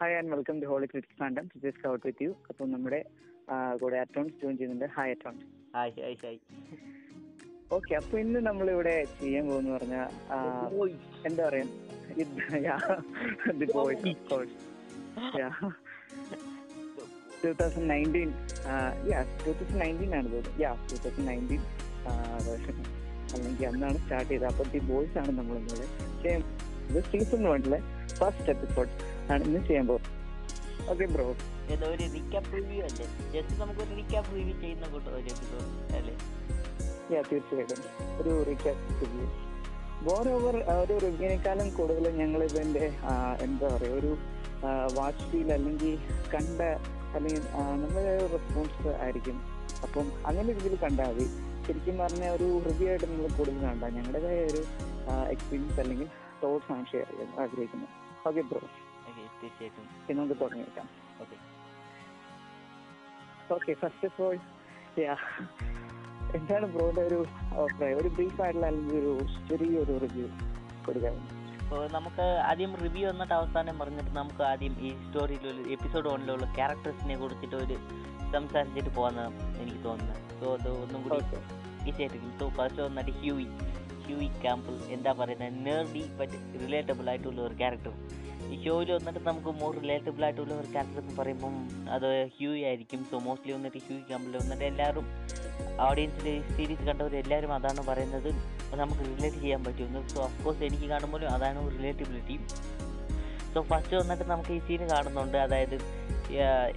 Hi and welcome to holy critics fandom just out with you അപ്പം നമ്മുടെ കൂടെ അറ്റോൺസ് ജോയിൻ ചെയ്യുന്നുണ്ട്. ഹായ് അറ്റോൺസ് ഹായ് ഹായ് ഹായ് ഓക്കെ അപ്പൊ ഇന്ന് നമ്മളിവിടെ ചെയ്യാൻ പോകുന്ന പറഞ്ഞാൽ എന്താ പറയാ? The Boys of course two thousand nineteen yeah. Two thousand nineteen ആണ് തോന്നുന്നത് yeah two thousand nineteen version അല്ലെങ്കിൽ അന്നാണ് സ്റ്റാർട്ട് ചെയ്തത്. അപ്പോൾ ദി ബോയ്സ് ആണ് നമ്മൾ ഇത് സീസൺ വണ്ണിലെ ഫസ്റ്റ് എപ്പിസോഡ് ആണ് ഇന്ന് ചെയ്യാൻ പോകുന്നത് ഓക്കെ ബ്രോ ഒരു റീക്യാപ്പ് റിവ്യൂ അല്ലേ? ജസ്റ്റ് നമുക്ക് ഒരു റീക്യാപ്പ് റിവ്യൂ ചെയ്യുന്ന കൂട്ടം ഒരു എപ്പിസോഡ് അല്ലേ? യാ തീർച്ചയായിട്ടും. ഒരു റീക്യാപ്പ് റിവ്യൂ മോർ ഓവർ ഒരു റിവ്യൂവിനേക്കാളും കൂടുതൽ ഞങ്ങൾ ഇതിന്റെ എന്താ പറയുക ഒരു വാച്ച് ഫീൽ അല്ലെങ്കിൽ കണ്ട അല്ലെങ്കിൽ നമ്മുടെ റെസ്പോൺസ് ആയിരിക്കും. അപ്പം അങ്ങനെ രീതിയിൽ കണ്ടാൽ മതി. ശരിക്കും പറഞ്ഞാൽ ഒരു റിവ്യൂ ആയിട്ട് നിങ്ങൾ കൂടുതൽ കണ്ട ഞങ്ങളുടേതായ ഒരു എക്സ്പീരിയൻസ് അല്ലെങ്കിൽ തോട്ട്സ് ആണ് ഷെയർ ചെയ്യാൻ ആഗ്രഹിക്കുന്നത്. ഓക്കെ ബ്രോ തീർച്ചയായിട്ടും. പിന്നെ നമുക്ക് തുടങ്ങിയേക്കാം. Okay. Okay first of all yeah എന്താണ് ബ്രോയുടെ ഒരു അഭിപ്രായം? ഒരു ബ്രീഫ് ആയിട്ടുള്ള അല്ലെങ്കിൽ ഒരു ചെറിയൊരു റിവ്യൂ കൊടുക്കാൻ അപ്പോൾ നമുക്ക് ആദ്യം റിവ്യൂ എന്നിട്ട് അവസാനം പറഞ്ഞിട്ട് നമുക്ക് ആദ്യം ഈ സ്റ്റോറിയിലുള്ള എപ്പിസോഡ് വണ്ണിലുള്ള ക്യാരക്ടേഴ്സിനെ കുറിച്ചിട്ട് ഒരു സംസാരിച്ചിട്ട് പോകുന്ന എനിക്ക് തോന്നുന്നത് സോ അത് ഒന്നും കൂടി ഈസിയായിട്ടിരിക്കും സോ ഫസ്റ്റ് വന്നിട്ട് ഹ്യൂയി. Hughie Campbell. എന്താ പറയുന്നത് നേർഡി ബട്ട് റിലേറ്റബിൾ ആയിട്ടുള്ള ഒരു ക്യാരക്ടർ ഈ ഷോയിൽ വന്നിട്ട് നമുക്ക് മോർ റിലേറ്റബിൾ ആയിട്ടുള്ള ഒരു ക്യാരക്ടർ എന്ന് പറയുമ്പം അത് ഹ്യൂ ആയിരിക്കും. സോ മോസ്റ്റ്ലി വന്നിട്ട് ഹ്യൂ ക്യാമ്പിൽ വന്നിട്ട് എല്ലാവരും ഓഡിയൻസിൽ സീരീസ് കണ്ടവർ എല്ലാവരും അതാണ് പറയുന്നത്. നമുക്ക് റിലേറ്റ് ചെയ്യാൻ പറ്റുമെന്ന് സോ ഓഫ് കോഴ്സ് എനിക്ക് കാണുമ്പോഴും അതാണ് റിലേറ്റബിലിറ്റി സോ ഫസ്റ്റ് വന്നിട്ട് നമുക്ക് ഈ സീന് കാണുന്നുണ്ട്. അതായത്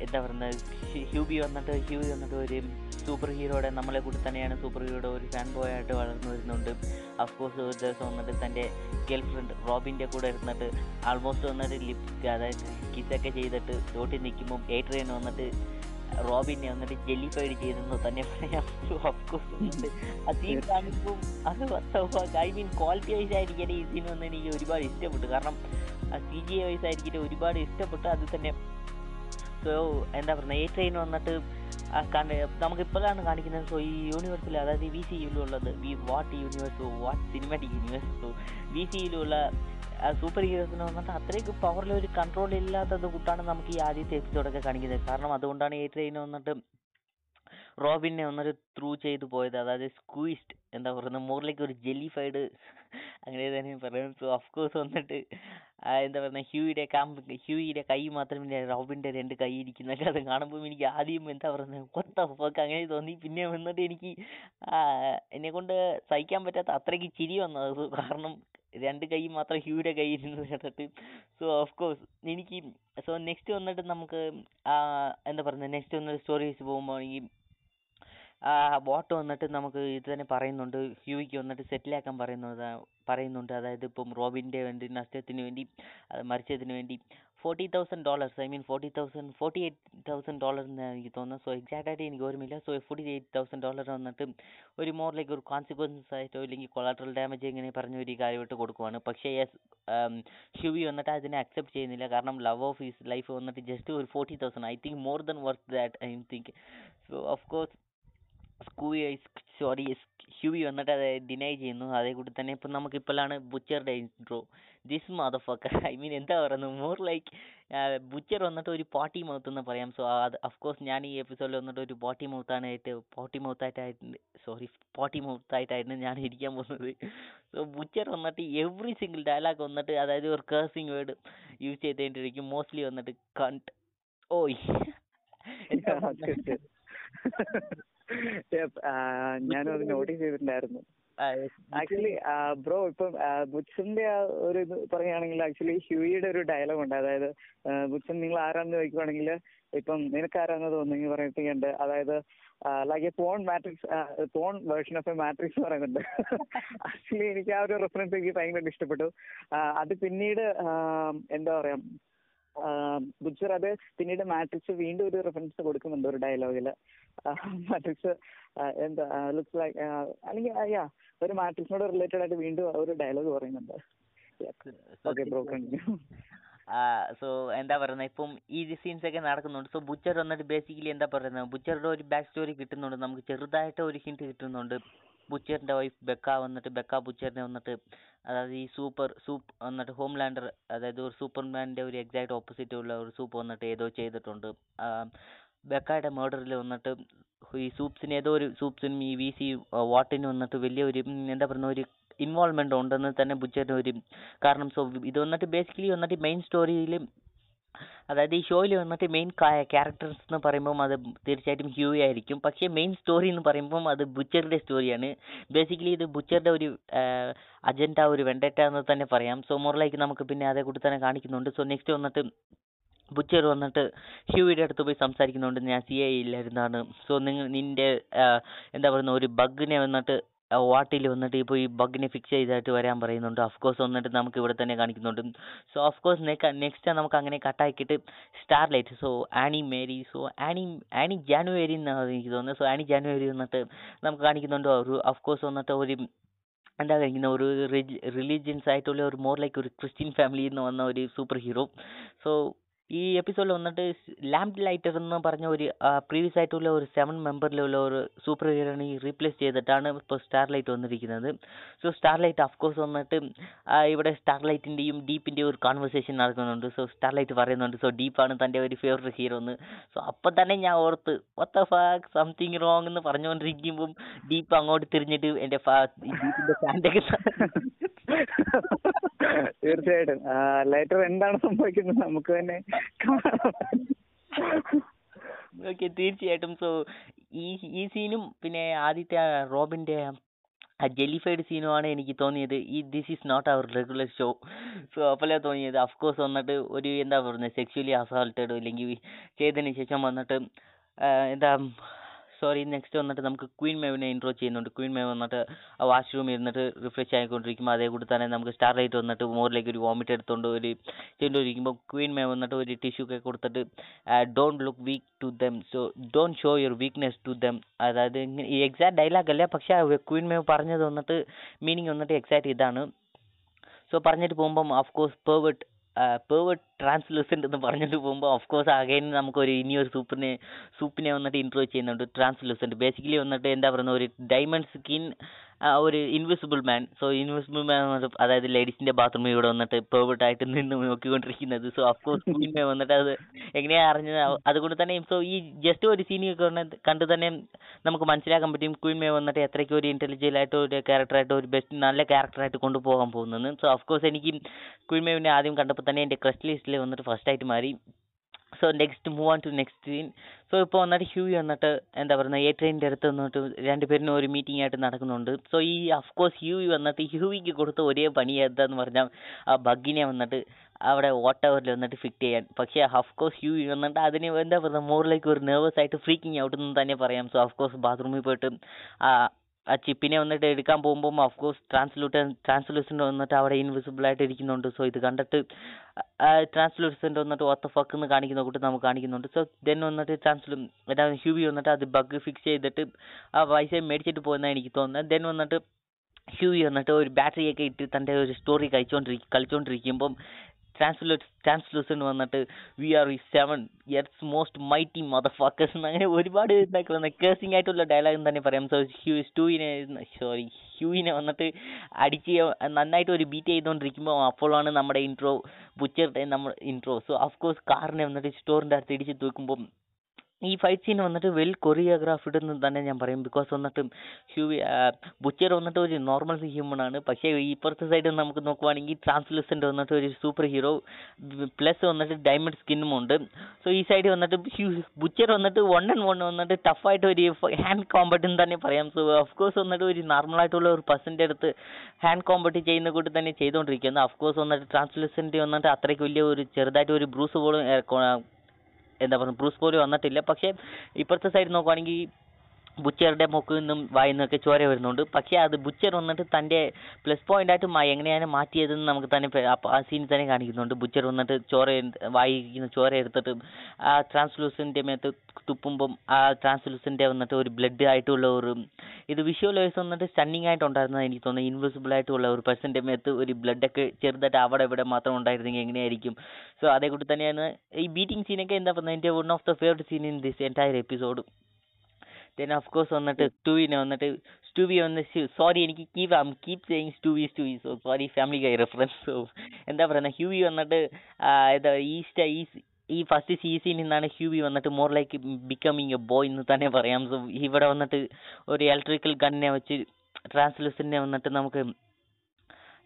എന്താ പറയുന്നത് ഹ്യൂബി വന്നിട്ട് ഹ്യൂബി വന്നിട്ട് ഒരു സൂപ്പർ ഹീറോയുടെ നമ്മളെ കൂടി തന്നെയാണ് സൂപ്പർ ഹീറോയുടെ ഒരു ഫാൻ ബോയ് ആയിട്ട് വളർന്നു വരുന്നുണ്ട്. അഫ്കോഴ്സ് ഒരു ദിവസം വന്നിട്ട് തന്റെ ഗേൾ ഫ്രണ്ട് റോബിന്റെ കൂടെ ഇരുന്നിട്ട് ആൾമോസ്റ്റ് വന്നിട്ട് ലിപ് അതായത് കിസ്സൊക്കെ ചെയ്തിട്ട് റോട്ടിൽ നിൽക്കുമ്പോൾ ഏട്രിയൻ വന്നിട്ട് റോബിനെ വന്നിട്ട് ജെല്ലി ഫൈഡ് ചെയ്തെന്ന് തന്നെ പറയാം. അഫ്കോഴ്സ് കാണുമ്പോൾ അത് ഐ മീൻ ക്വാളിറ്റി വൈസ് ആയിരിക്കും ഈ സീൻ വന്ന് എനിക്ക് ഒരുപാട് ഇഷ്ടപ്പെട്ടു. കാരണം സി ജി വൈസ് ആയിരിക്കും ഒരുപാട് ഇഷ്ടപ്പെട്ടു അത് തന്നെ. സോ എന്താ പറയുക എ ട്രെയിൻ വന്നിട്ട് ആ കണ്ട നമുക്ക് ഇപ്പോഴാണ് കാണിക്കുന്നത് സോ ഈ യൂണിവേഴ്സിൽ അതായത് V C യുള്ളത് V what universe what cinematic universe so V C യിലുള്ള സൂപ്പർ ഹീറോസിന് വന്നിട്ട് അത്രയ്ക്ക് പവറിൽ ഒരു കൺട്രോൾ ഇല്ലാത്തത് കൂട്ടാണ് നമുക്ക് ഈ ആദ്യത്തെ എപ്പിസോഡൊക്കെ കാണിക്കുന്നത്. കാരണം അതുകൊണ്ടാണ് എ ട്രെയിൻ വന്നിട്ട് റോബിനെ വന്നിട്ട് ത്രൂ ചെയ്തു പോയത്. അതായത് സ്ക്വീസ്ഡ് എന്താ പറയുന്നത് മോറിലേക്ക് ഒരു ജെല്ലിഫൈഡ് അങ്ങനെ തന്നെ പറയാം സോ കോഴ്സ് വന്നിട്ട് എന്താ പറയുക ഹ്യൂയുടെ കാമ്പ് ഹ്യൂയുടെ കൈ മാത്രമേ റോബിന്റെ രണ്ട് കൈ ഇരിക്കുന്നൊക്കെ അത് കാണുമ്പോൾ എനിക്ക് ആദ്യം എന്താ പറയുന്നത് കൊത്ത ഫക്ക് അങ്ങനെ തോന്നി. പിന്നെ വന്നിട്ട് എനിക്ക് ആ, എന്നെ കൊണ്ട് സഹിക്കാൻ പറ്റാത്ത അത്രയ്ക്ക് ചിരി വന്നത്. കാരണം രണ്ട് കൈ മാത്രം ഹ്യൂയുടെ കൈ ഇരുന്ന് കേട്ടിട്ട് സോ ഓഫ് കോഴ്സ് എനിക്ക് സോ നെക്സ്റ്റ് വന്നിട്ട് നമുക്ക് എന്താ പറയുന്നത് നെക്സ്റ്റ് വന്നിട്ട് സ്റ്റോറീസ് പോകുമ്പോൾ ഈ ബോട്ട് വന്നിട്ട് നമുക്ക് ഇത് തന്നെ പറയുന്നുണ്ട്. ഹ്യൂവിക്ക് വന്നിട്ട് സെറ്റിലാക്കാൻ പറയുന്നത് പറയുന്നുണ്ട്. അതായത് ഇപ്പം റോബിന്റെ വേണ്ടി നഷ്ടത്തിന് വേണ്ടി മരിച്ചതിന് വേണ്ടി forty thousand dollars I mean forty thousand forty eight thousand dollar എന്ന് എനിക്ക് തോന്നുന്നത് സോ എക്സാക്റ്റ് ആയിട്ട് എനിക്ക് ഓർമ്മയില്ല. So forty eight thousand dollar വന്നിട്ട് ഒരു മോർ ലൈക്ക് ഒരു കോൺസിക്വൻസ് ആയിട്ടോ ഇല്ലെങ്കിൽ കൊളാട്രൽ ഡാമേജ് ഇങ്ങനെ പറഞ്ഞ ഒരു കാര്യമായിട്ട് കൊടുക്കുവാണ്. പക്ഷേ യെസ് ഹ്യൂവി വന്നിട്ട് അതിനെ അക്സെപ്റ്റ് ചെയ്യുന്നില്ല. കാരണം ലവ് ഓഫ് ഹിസ് ലൈഫ് വന്നിട്ട് ജസ്റ്റ് ഒരു forty thousand I think more than worth that I think so of course സ്കൂവി sorry Hughie വന്നിട്ട് അത് ഡിനൈ ചെയ്യുന്നു. അതേ കൂടി തന്നെ ഇപ്പം നമുക്ക് ഇപ്പോഴാണ് ബുച്ചറുടെ intro this motherfucker I mean എന്താ പറയുന്നത്? മോർ ലൈക്ക് ബുച്ചർ വന്നിട്ട് ഒരു പോട്ടി മൗത്ത് എന്ന് പറയാം. സോ അത് അഫ്കോഴ്സ് ഞാൻ ഈ എപ്പിസോഡിൽ വന്നിട്ട് ഒരു പോട്ടി മൗത്താണ് ആയിട്ട് പോട്ടി മൗത്തായിട്ടായിട്ട് സോറി പോട്ടി മൗത്തായിട്ടായിരുന്നു ഞാൻ ഇരിക്കാൻ പോകുന്നത്. സോ ബുച്ചർ വന്നിട്ട് എവറി സിംഗിൾ ഡയലോഗ് വന്നിട്ട് അതായത് ഒരു കേഴ്സിംഗ് വേർഡ് യൂസ് ചെയ്തുകൊണ്ടിരിക്കും മോസ്റ്റ്ലി വന്നിട്ട് കണ്ട് ഓയ്? ഞാനും അത് നോട്ടീസ് ചെയ്തിട്ടുണ്ടായിരുന്നു. ആക്ച്വലി ബ്രോ ഇപ്പം ബുച്ചന്റെ ആ ഒരു ഇത് പറയുകയാണെങ്കിൽ ആക്ച്വലി ഹ്യൂയിയുടെ ഒരു ഡയലോഗ് ഉണ്ട്. അതായത് ബുച്ചൻ നിങ്ങൾ ആരാണെന്ന് ചോദിക്കുവാണെങ്കിൽ ഇപ്പം നിനക്ക് ആരാന്ന് തോന്നുന്നെങ്കിൽ പറയുന്നുണ്ട് അതായത് like a porn Matrix porn version of a Matrix പറയുന്നുണ്ട്. ആക്ച്വലി എനിക്ക് ആ ഒരു റെഫറൻസ് എനിക്ക് ഭയങ്കര ഇഷ്ടപ്പെട്ടു. അത് പിന്നീട് എന്താ പറയാ ബുച്ചർ അത് പിന്നീട് മാട്രിക്സ് വീണ്ടും ഒരു റെഫറൻസ് കൊടുക്കുന്നുണ്ട് ഒരു ഡയലോഗിൽ മാട്രിക്സ് എന്താ ലുക്സ് ലൈക്ക് അല്ലെങ്കിൽ യാ ഒരു മാട്രിക്സിനോട് റിലേറ്റഡ് ആയിട്ട് വീണ്ടും ഒരു ഡയലോഗ് പറയുന്നുണ്ട്. ഓക്കെ ബ്രോ കണ്ടിന്യൂ സോ എന്താ പറയുന്നത് ഇപ്പം ഈ സീൻസ് ഒക്കെ നടക്കുന്നുണ്ട്. സോ ബുച്ചർ വന്നിട്ട് ബേസിക്കലി എന്താ പറയുന്നത് ബുച്ചറുടെ ഒരു ബാക്ക് സ്റ്റോറി കിട്ടുന്നുണ്ട്. നമുക്ക് ചെറുതായിട്ട് ഒരു ഹിന്റ് കിട്ടുന്നുണ്ട്. ബുച്ചറിന്റെ വൈഫ് ബെക്ക വന്നിട്ട് ബെക്ക ബുച്ചറിനെ വന്നിട്ട് അതായത് ഈ സൂപ്പർ സൂപ്പ് വന്നിട്ട് ഹോം ലാൻഡർ അതായത് ഒരു സൂപ്പർമാന്റെ ഒരു എക്സാക്ട് ഓപ്പോസിറ്റ് ഉള്ള ഒരു സൂപ്പ് വന്നിട്ട് ഏതോ ചെയ്തിട്ടുണ്ട്. ബെക്കായുടെ മർഡറിൽ വന്നിട്ട് ഈ സൂപ്സിന് ഏതോ ഒരു സൂപ്സിനും ഈ വി സി വാട്ടിനും വന്നിട്ട് വലിയൊരു ഒരു എന്താ പറയുന്ന ഒരു ഇൻവോൾവ്മെന്റ് ഉണ്ടെന്ന് തന്നെ ബുച്ചറിന് ഒരു കാരണം. സോ ഇത് വന്നിട്ട് ബേസിക്കലി വന്നിട്ട് മെയിൻ സ്റ്റോറിയിൽ അതായത് ഈ ഷോയിൽ വന്നിട്ട് മെയിൻ ക്യാരക്ടേഴ്സ് എന്ന് പറയുമ്പം അത് തീർച്ചയായിട്ടും ഹ്യൂ ആയിരിക്കും. പക്ഷേ മെയിൻ സ്റ്റോറി എന്ന് പറയുമ്പം അത് ബുച്ചറുടെ സ്റ്റോറിയാണ് ബേസിക്കലി ഇത് ബുച്ചറുടെ ഒരു അജണ്ട ഒരു വെണ്ടറ്റ എന്ന് തന്നെ പറയാം. സോ മോറിലേക്ക് നമുക്ക് പിന്നെ അതേ കൂടി തന്നെ കാണിക്കുന്നുണ്ട്. സോ നെക്സ്റ്റ് വന്നിട്ട് ബുച്ചർ വന്നിട്ട് ഹ്യൂയുടെ അടുത്ത് പോയി സംസാരിക്കുന്നുണ്ട്. ഞാൻ സി ഐ ഇല്ലായിരുന്നാണ് സോ നിങ്ങൾ നിന്റെ എന്താ പറയുന്ന ഒരു ബഗ്ഗിനെ വന്നിട്ട് വാട്ടിൽ വന്നിട്ട് ഇപ്പോൾ ഈ ബഗ്ഗിനെ ഫിക്സ് ചെയ്തായിട്ട് വരാൻ പറയുന്നുണ്ട്. കോഴ്സ് വന്നിട്ട് നമുക്ക് ഇവിടെ തന്നെ കാണിക്കുന്നുണ്ട്. സോ ഓഫ് കോഴ്സ് നെക്സ്റ്റ് നമുക്ക് അങ്ങനെ കട്ടാക്കിയിട്ട് Starlight so Annie Mary so Annie Annie January എന്നാണ് എനിക്ക് തോന്നുന്നത്. സോ ആനി ജാനുവരി വന്നിട്ട് നമുക്ക് കാണിക്കുന്നുണ്ട്. ഒരു കോഴ്സ് വന്നിട്ട് ഒരു എന്താ കഴിക്കുന്ന ഒരു റിലീജിയൻസ് ആയിട്ടുള്ള ഒരു മോർ ലൈക്ക് ഒരു ക്രിസ്ത്യൻ ഫാമിലിയിൽ നിന്ന് വന്ന ഒരു സൂപ്പർ ഹീറോ സോ ഈ എപ്പിസോഡിൽ വന്നിട്ട് ലാംപ് ലൈറ്റർ എന്ന് പറഞ്ഞ ഒരു പ്രീവിയസ് ആയിട്ടുള്ള ഒരു സെവൻ മെമ്പറിലുള്ള ഒരു സൂപ്പർ ഹീറോയിനെ റീപ്ലേസ് ചെയ്തിട്ടാണ് ഇപ്പോൾ സ്റ്റാർലൈറ്റ് വന്നിരിക്കുന്നത്. സോ സ്റ്റാർലൈറ്റ് ഓഫ് കോഴ്സ് വന്നിട്ട് ഇവിടെ സ്റ്റാർലൈറ്റിന്റെയും ഡീപ്പിന്റെയും ഒരു കോൺവെർസേഷൻ നടക്കുന്നുണ്ട്. സോ സ്റ്റാർലൈറ്റ് പറയുന്നുണ്ട് സോ ഡീപ്പാണ് തന്റെ ഒരു ഫേവറേറ്റ് ഹീറോ എന്ന് സോ അപ്പം തന്നെ ഞാൻ ഓർത്ത് ഒത്ത ഫാക്ക് സംതിങ് റോങ് എന്ന് പറഞ്ഞുകൊണ്ടിരിക്കുമ്പം ഡീപ്പ് അങ്ങോട്ട് തിരിഞ്ഞിട്ട് എന്റെ ഡീപ്പിന്റെ ഫാന്റെ തീർച്ചയായിട്ടും. ലൈറ്റർ എന്താണ് സംഭവിക്കുന്നത്? നമുക്ക് തന്നെ ഓക്കെ തീർച്ചയായിട്ടും. സോ ഈ ഈ സീനും പിന്നെ ആദ്യത്തെ ആ റോബിന്റെ ആ ജെല്ലിഫൈഡ് സീനുമാണ് എനിക്ക് തോന്നിയത്. ഈ this is not our regular show so അപ്പോലെ തോന്നിയത്. അഫ്കോഴ്സ് വന്നിട്ട് ഒരു എന്താ പറയുന്നത് സെക്ച്വലി അസോൾട്ടഡ് അല്ലെങ്കിൽ ചെയ്തതിന് ശേഷം വന്നിട്ട് എന്താ സോറി നെക്സ്റ്റ് വന്നിട്ട് നമുക്ക് ക്വീൻ മേവിനെ ഇൻട്രോ ചെയ്യുന്നുണ്ട്. ക്വീൻ മേവ് വന്നിട്ട് വാഷ്റൂമിൽ ഇരുന്നിട്ട് റിഫ്രഷ് ആയിക്കൊണ്ടിരിക്കുമ്പോൾ അതേ കൂടി തന്നെ നമുക്ക് സ്റ്റാർ ലൈറ്റ് വന്നിട്ട് മോറിലേക്ക് ഒരു വോമിറ്റ് എടുത്തുകൊണ്ട് ഒരു ചെയ്തുകൊണ്ടിരിക്കുമ്പോൾ ക്വീൻ മേവ് വന്നിട്ട് ഒരു ടിഷ്യൂ ഒക്കെ കൊടുത്തിട്ട് don't look weak to them so don't show your weakness to them അതായത് എക്സാക്ട് ഡയലോഗ് അല്ല പക്ഷേ ക്വീൻ മേവ് പറഞ്ഞത് വന്നിട്ട് മീനിങ് വന്നിട്ട് എക്സാക്ട് ഇതാണ്. സോ പറഞ്ഞിട്ട് പോകുമ്പം of course pervert pervert Translucent എന്ന് പറഞ്ഞിട്ട് പോകുമ്പോൾ ഓഫ് കോഴ്സ് അഗൈൻ ഇനി ഒരു സൂപ്പിനെ സൂപ്പിനെ വന്നിട്ട് ഇൻട്രോ ചെയ്യുന്നുണ്ട് ട്രാൻസ്ലൂസന്റ് ബേസിക്കലി വന്നിട്ട് എന്താ പറയുന്ന ഒരു ഡയമണ്ട് സ്കിൻ ഒരു invisible man so invisible man വന്നിട്ട് അതായത് ലേഡീസിന്റെ ബാത്റൂമിൽ ഇവിടെ വന്നിട്ട് പെർവേർട്ട് ആയിട്ട് നിന്ന് നോക്കിക്കൊണ്ടിരിക്കുന്നത്. സോ ഓഫ് കോഴ്സ് ക്വീൻ വന്നിട്ട് അത് എങ്ങനെയാ അറിഞ്ഞത്? അതുകൊണ്ട് തന്നെ സോ ഈ ജസ്റ്റ് ഒരു സീനിയൊക്കെ കണ്ട് തന്നെ നമുക്ക് മനസ്സിലാക്കാൻ പറ്റും ക്വീൻ മേ വന്നിട്ട് എത്രയ്ക്ക് ഒരു ഇന്റലിജന്റ് ആയിട്ട് ഒരു ക്യാരക്ടറായിട്ട് ഒരു ബെസ്റ്റ് നല്ല ക്യാരക്ടറായിട്ട് കൊണ്ടുപോകാൻ പോകുന്നത് സോ ഓഫ് കോഴ്സ് എനിക്ക് ക്വീൻ മേവിനെ ആദ്യം കണ്ടപ്പോൾ തന്നെ എന്റെ ക്രസ്റ്റ് ലിസ്റ്റിൽ വന്നിട്ട് ഫസ്റ്റ് ആയിട്ട് മാറി. So next move on to next scene so ഇപ്പോൾ വന്നിട്ട് ഹ്യൂ വന്നിട്ട് എന്താ പറയുന്നത് ട്രെയിനിന്റെ അടുത്ത് വന്നിട്ട് രണ്ടുപേരിനും ഒരു മീറ്റിംഗ് ആയിട്ട് നടക്കുന്നുണ്ട്. സോ ഈ കോഴ്സ് ഹ്യൂ വന്നിട്ട് ഹ്യൂവിക്ക് കൊടുത്ത ഒരേ പണി എന്താന്ന് പറഞ്ഞാൽ ആ ബഗ്ഗിനെ വന്നിട്ട് അവിടെ വാട്ട് അവറിൽ വന്നിട്ട് ഫിറ്റ് ചെയ്യാൻ. പക്ഷേ കോഴ്സ് ഹ്യൂ വന്നിട്ട് അതിന് എന്താ പറയുക മോറിലേക്ക് ഒരു നെർവസ് ആയിട്ട് ഫ്രീക്കിങ് ഔട്ട് എന്ന് തന്നെ പറയാം. സോ കോഴ്സ് ബാത്റൂമിൽ പോയിട്ട് ആ ചിപ്പിനെ വന്നിട്ട് എടുക്കാൻ പോകുമ്പോൾ ഓഫ് കോഴ്സ് ട്രാൻസ്ലൂട്ടൻ ട്രാൻസ്ലൂസന്റ് വന്നിട്ട് അവിടെ ഇൻവിസിബിൾ ആയിട്ട് ഇരിക്കുന്നുണ്ട്. സോ ഇത് കണ്ടിട്ട് ട്രാൻസ്ലൂസന്റ് വന്നിട്ട് ഒത്ത ഫക്ക് എന്ന് കാണിക്കുന്ന കൂട്ട് നമുക്ക് കാണിക്കുന്നുണ്ട്. സോ ദെൻ വന്നിട്ട് ട്രാൻസ്ലൂ ഹ്യൂബി വന്നിട്ട് അത് ബഗ് ഫിക്സ് ചെയ്തിട്ട് ആ പൈസ മേടിച്ചിട്ട് പോകുന്നതാണ് എനിക്ക് തോന്നുന്നത്. ദെൻ വന്നിട്ട് ഹ്യൂവി വന്നിട്ട് ഒരു ബാറ്ററിയൊക്കെ ഇട്ട് തന്റെ ഒരു സ്റ്റോറി കഴിച്ചുകൊണ്ടിരിക്കും കളിച്ചുകൊണ്ടിരിക്കുമ്പം ട്രാൻസ്ലൂ ട്രാൻസ്ലൂസന്റ് വന്നിട്ട് വി ആർ ഈ Seven Earth's most mighty motherfuckers അങ്ങനെ ഒരുപാട് എന്താ കേസിംഗ് ആയിട്ടുള്ള ഡയലോഗ് തന്നെ പറയാം. സോ ഹ്യൂ സ്റ്റൂവിനെ സോറി ഹ്യൂവിനെ വന്നിട്ട് അടിച്ച് നന്നായിട്ട് ഒരു ബീറ്റ് ചെയ്തുകൊണ്ടിരിക്കുമ്പോൾ അപ്പോഴാണ് നമ്മുടെ ഇൻട്രോ ബുച്ചറുടെ നമ്മുടെ ഇൻട്രോ സോ ഓഫ് കോഴ്സ് കാറിനെ വന്നിട്ട് സ്റ്റോറിന്റെ അടുത്ത് ഇടിച്ച് തൂക്കുമ്പോൾ ഈ ഫൈറ്റ് സീൻ വന്നിട്ട് വെൽ കൊറിയോഗ്രാഫ്ഡ് എന്ന് തന്നെ ഞാൻ പറയും. ബിക്കോസ് വന്നിട്ട് ഹ്യൂവി ബുച്ചർ വന്നിട്ട് ഒരു നോർമൽ ഹ്യൂമൺ ആണ്. പക്ഷേ ഈ ഇപ്പുറത്തെ സൈഡ് നമുക്ക് നോക്കുവാണെങ്കിൽ ട്രാൻസ്ലൂസന്റ് വന്നിട്ട് ഒരു സൂപ്പർ ഹീറോ പ്ലസ് വന്നിട്ട് ഡയമണ്ട് സ്കിന്നും ഉണ്ട്. സോ ഈ സൈഡ് വന്നിട്ട് ഹ്യൂ ബുച്ചർ വന്നിട്ട് വൺ ആൻഡ് വൺ വന്നിട്ട് ടഫായിട്ട് ഒരു ഹാൻഡ് കോമ്പറ്റ് എന്ന് തന്നെ പറയാം. സോ ഓഫ് കോഴ്സ് വന്നിട്ട് ഒരു നോർമൽ ആയിട്ടുള്ള ഒരു പേഴ്സന്റെ അടുത്ത് ഹാൻഡ് കോമ്പറ്റ് ചെയ്യുന്ന കൂട്ടി തന്നെ ചെയ്തുകൊണ്ടിരിക്കുന്നത് ഓഫ് കോഴ്സ് വന്നിട്ട് ട്രാൻസ്ലൂസന്റ് വന്നിട്ട് അത്രയ്ക്ക് വലിയ ഒരു ചെറുതായിട്ട് ഒരു ബ്രൂസ് പോലും എന്താ പറയുക ബ്രൂസ് പോലും വന്നിട്ടില്ല. പക്ഷേ ഇപ്പുറത്തെ സൈഡ് നോക്കുവാണെങ്കിൽ ബുച്ചറുടെ മൂക്കിൽ നിന്നും വായിൽ നിന്നൊക്കെ ചോര വരുന്നുണ്ട്. പക്ഷേ അത് ബുച്ചർ വന്നിട്ട് തന്റെ പ്ലസ് പോയിന്റ് ആയിട്ട് എങ്ങനെയാണ് മാറ്റിയതെന്ന് നമുക്ക് തന്നെ ആ സീനിൽ തന്നെ കാണിക്കുന്നുണ്ട്. ബുച്ചർ വന്നിട്ട് ചോര വായിക്കുന്ന ചോര എടുത്തിട്ട് ആ ട്രാൻസ്ലൂസിന്റെ മേത്ത് തുപ്പുമ്പം ആ ട്രാൻസ്ലൂസിന്റെ വന്നിട്ട് ഒരു ബ്ലഡ് ആയിട്ടുള്ള ഒരു ഇത് വിഷ്വലൈസ് വന്നിട്ട് സ്റ്റണ്ണിങ് ആയിട്ടുണ്ടായിരുന്നത് എനിക്ക് തോന്നുന്നു ഇൻവിസിബിൾ ആയിട്ടുള്ള ഒരു പേഴ്സന്റെ മേത്ത് ഒരു ബ്ലഡ് ഒക്കെ ചെറുതായിട്ട് അവിടെ ഇവിടെ മാത്രം ഉണ്ടായിരുന്നെങ്കിൽ എങ്ങനെയായിരിക്കും? സോ അതേക്കൂടി കൂടി തന്നെയാണ് ഈ ബീറ്റിംഗ് സീനൊക്കെ എന്താ പറയുന്നത് എന്റെ one of the favourite scene in this entire episode then of course വന്നിട്ട് സ്റ്റുവിനെ വന്നിട്ട് സ്റ്റുവി വന്ന് സോറി എനിക്ക് keep I keep saying Stewie Stewie so sorry Family Guy reference so എന്താ പറയുന്നത് ഹ്യൂവി വന്നിട്ട് ഏതാ ഈസ്റ്റ് ഈ ഈ ഫസ്റ്റ് സീസണിൽ നിന്നാണ് ഹ്യൂവി വന്നിട്ട് more like becoming a boy എന്ന് തന്നെ പറയാം. സോ ഇവിടെ വന്നിട്ട് ഒരു ഇലക്ട്രിക്കൽ ഗണ്ണിനെ വെച്ച് ട്രാൻസ്ലൂസിനെ വന്നിട്ട് നമുക്ക്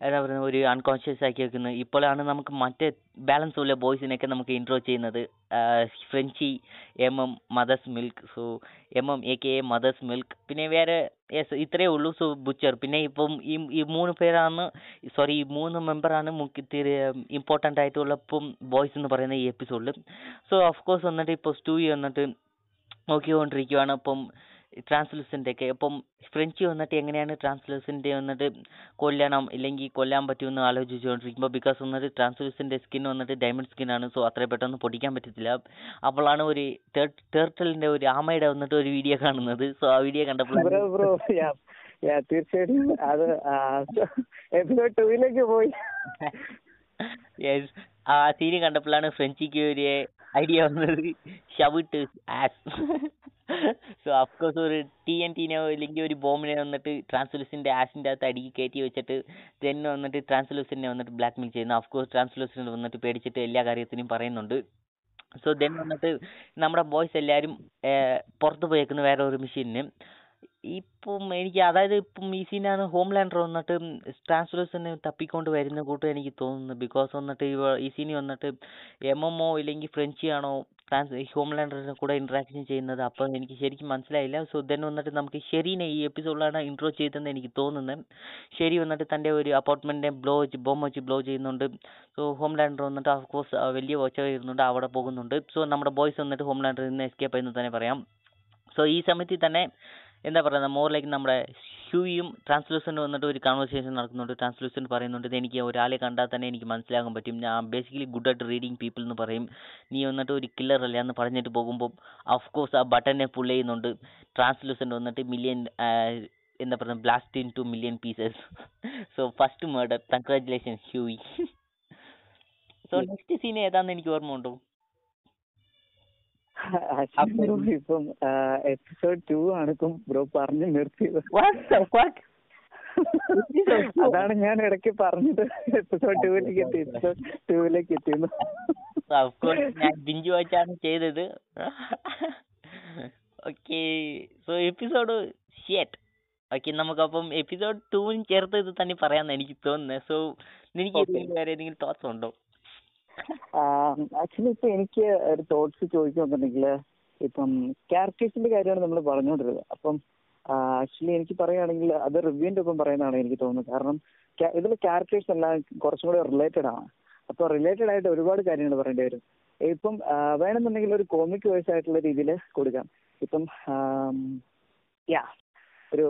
എന്താ പറയുന്നത് ഒരു അൺകോൺഷ്യസ് ആക്കി വെക്കുന്നത് ഇപ്പോഴാണ് നമുക്ക് മറ്റേ ബാലൻസ് ഉള്ള ബോയ്സിനെയൊക്കെ നമുക്ക് ഇൻട്രോ ചെയ്യുന്നത്. Frenchie M M Mother's Milk so M M A K A Mother's Milk പിന്നെ വേറെ യെസ് ഇത്രയേ ഉള്ളൂ. സോ ബുച്ചർ പിന്നെ ഇപ്പം ഈ ഈ മൂന്ന് പേരാണ് സോറി ഈ മൂന്ന് മെമ്പറാണ് മുഖ്യ ഇമ്പോർട്ടന്റ് ആയിട്ടുള്ള ഇപ്പം ബോയ്സ് എന്ന് പറയുന്ന ഈ എപ്പിസോഡിൽ സോ ഓഫ് കോഴ്സ് വന്നിട്ട് ഇപ്പോൾ സ്റ്റൂയി വന്നിട്ട് നോക്കിക്കൊണ്ടിരിക്കുകയാണ് അപ്പം ട്രാൻസ്ലൂസന്റ് ഒക്കെ അപ്പം ഫ്രഞ്ച് വന്നിട്ട് എങ്ങനെയാണ് ട്രാൻസ്ലൂസന്റ് വന്നിട്ട് കൊല്ലണം ഇല്ലെങ്കിൽ കൊല്ലാൻ പറ്റുമെന്ന് ആലോചിച്ചുകൊണ്ടിരിക്കുമ്പോൾ ബിക്കോസ് വന്നിട്ട് ട്രാൻസ്ലൂസന്റെ സ്കിൻ വന്നിട്ട് ഡയമണ്ട് സ്കിന്നാണ് സോ അത്ര പെട്ടെന്ന് പൊടിക്കാൻ പറ്റത്തില്ല. അപ്പോഴാണ് ഒരു ടേർട്ടലിന്റെ ഒരു ആമയുടെ വന്നിട്ട് ഒരു വീഡിയോ കാണുന്നത്. സോ ആ വീഡിയോ കണ്ടപ്പോൾ തീർച്ചയായിട്ടും. അത് എപ്പിസോഡ് ടൂയിലേക്ക് പോയി. ആ സീന് കണ്ടപ്പോഴാണ് ഫ്രഞ്ചിക്ക് ഒരു ഐഡിയ വന്നത്. Shove it ass so of course ഒരു ടി എൻ ടീനോ ഇല്ലെങ്കിൽ ഒരു ബോംബിനെ വന്നിട്ട് ട്രാൻസ്ലൂസിന്റെ ആഷിന്റെ അകത്ത് അടിയിൽ കയറ്റി വെച്ചിട്ട് ദെൻ വന്നിട്ട് ട്രാൻസ്ലൂസിനെ വന്നിട്ട് ബ്ലാക്ക് മെയിൽ ചെയ്യുന്നു അഫ്കോഴ്സ് ട്രാൻസ്ലൂസിനെ വന്നിട്ട് പേടിച്ചിട്ട് എല്ലാ കാര്യത്തിനും പറയുന്നുണ്ട്. സോ ദെൻ വന്നിട്ട് നമ്മുടെ ബോയ്സ് എല്ലാവരും പുറത്ത് പോയേക്കുന്നു വേറെ ഒരു മെഷീനിന് ഇപ്പം എനിക്ക് അതായത് ഇപ്പം ഈ സീനാണ് ഹോം ലാൻഡർ വന്നിട്ട് ട്രാൻസ്ലേഷന് തപ്പിക്കൊണ്ട് വരുന്ന കൂട്ടം എനിക്ക് തോന്നുന്നു. ബിക്കോസ് വന്നിട്ട് ഈ സീനി വന്നിട്ട് എം എം ഒ ഇല്ലെങ്കിൽ ഫ്രഞ്ച് ആണോ ട്രാൻസ് ഹോംലാൻഡറിനെ കൂടെ ഇൻട്രാക്ഷൻ ചെയ്യുന്നത് അപ്പം എനിക്ക് ശരിക്കും മനസ്സിലായില്ല. സോ ദെൻ വന്നിട്ട് നമുക്ക് ഷെരീനെ ഈ എപ്പിസോഡിലാണ് ഇൻട്രോ ചെയ്തതെന്ന് എനിക്ക് തോന്നുന്നത് ഷെരി വന്നിട്ട് തന്റെ ഒരു അപ്പാർട്ട്മെന്റിനെ ബ്ലോ ബോംബ് വെച്ച് ബ്ലോ ചെയ്യുന്നുണ്ട്. സോ ഹോംലാൻഡർ വന്നിട്ട് ഓഫ് കോഴ്സ് വലിയ ഒച്ച വരുന്നുണ്ട് അവിടെ പോകുന്നുണ്ട്. സോ നമ്മുടെ ബോയ്സ് വന്നിട്ട് ഹോംലാൻഡറിൽ നിന്ന് എസ്കേപ്പ് എന്ന് തന്നെ പറയാം. സോ ഈ സമയത്ത് തന്നെ എന്താ പറയുക മോർ ലൈക്ക് നമ്മുടെ ഹ്യൂയും ട്രാൻസ്ലൂസന്റ് വന്നിട്ട് ഒരു കോൺവെർസേഷൻ നടക്കുന്നുണ്ട്. ട്രാൻസ്ലൂസന്റ് പറയുന്നുണ്ട് എനിക്ക് ഒരാളെ കണ്ടാൽ തന്നെ എനിക്ക് മനസ്സിലാക്കാൻ പറ്റും. ഞാൻ basically good at reading people എന്ന് പറയും. നീ വന്നിട്ട് ഒരു കില്ലർ അല്ല? എന്ന് പറഞ്ഞിട്ട് പോകുമ്പോൾ ഓഫ് കോഴ്സ് ആ ബട്ടനെ പുൾ ചെയ്യുന്നുണ്ട്. ട്രാൻസ്ലൂസന്റ് വന്നിട്ട് മില്യൺ എന്താ പറയുക blast in two million pieces so first murder congratulation Hughie so next scene ഏതാണെന്ന് എനിക്ക് ഓർമ്മ ഉണ്ടോ? ആക്ച്വലി ഇപ്പം എപ്പിസോഡ് ടു ആണ് ഇപ്പം ബ്രോ പറഞ്ഞു നിർത്തിയത്. അതാണ് ഞാൻ ഇടയ്ക്ക് പറഞ്ഞത്. എപ്പിസോഡ് ടൂവിലേക്ക് എത്തി. എപ്പിസോഡ് ടൂവിലേക്ക് എത്തിയെന്ന്. ഞാൻ ബിഞ്ച് വാച്ചാണ് ചെയ്തത്. ഓക്കെ സോ എപ്പിസോഡ് ഷേറ്റ് ഓക്കെ നമുക്കപ്പം എപ്പിസോഡ് ടൂവും ചേർത്ത് ഇത് തന്നെ പറയാമെന്ന് എനിക്ക് തോന്നുന്നത് സോ നിനക്ക് വേറെ ഏതെങ്കിലും തോട്ട്സ് ഉണ്ടോ? ആക്ച്വലി ഇപ്പൊ എനിക്ക് ഒരു തോട്ട്സ് ചോദിക്കുന്നുണ്ടെങ്കിൽ ഇപ്പം ക്യാരക്ടേഴ്സിന്റെ കാര്യമാണ് നമ്മൾ പറഞ്ഞുകൊണ്ടിരുന്നത് അപ്പം ആക്ച്വലി എനിക്ക് പറയുകയാണെങ്കിൽ അത് റിവ്യൂന്റെ ഒപ്പം പറയുന്നതാണ് എനിക്ക് തോന്നുന്നത്. കാരണം ഇതിൽ ക്യാരക്ടേഴ്സ് എല്ലാം കുറച്ചും കൂടെ റിലേറ്റഡ് ആണ്. അപ്പൊ റിലേറ്റഡ് ആയിട്ട് ഒരുപാട് കാര്യങ്ങൾ പറയേണ്ടി വരും. ഇപ്പം വേണമെന്നുണ്ടെങ്കിൽ ഒരു കോമിക് വേഴ്സ് ആയിട്ടുള്ള രീതിയിൽ കൊടുക്കാം. ഇപ്പം യാ ഒരു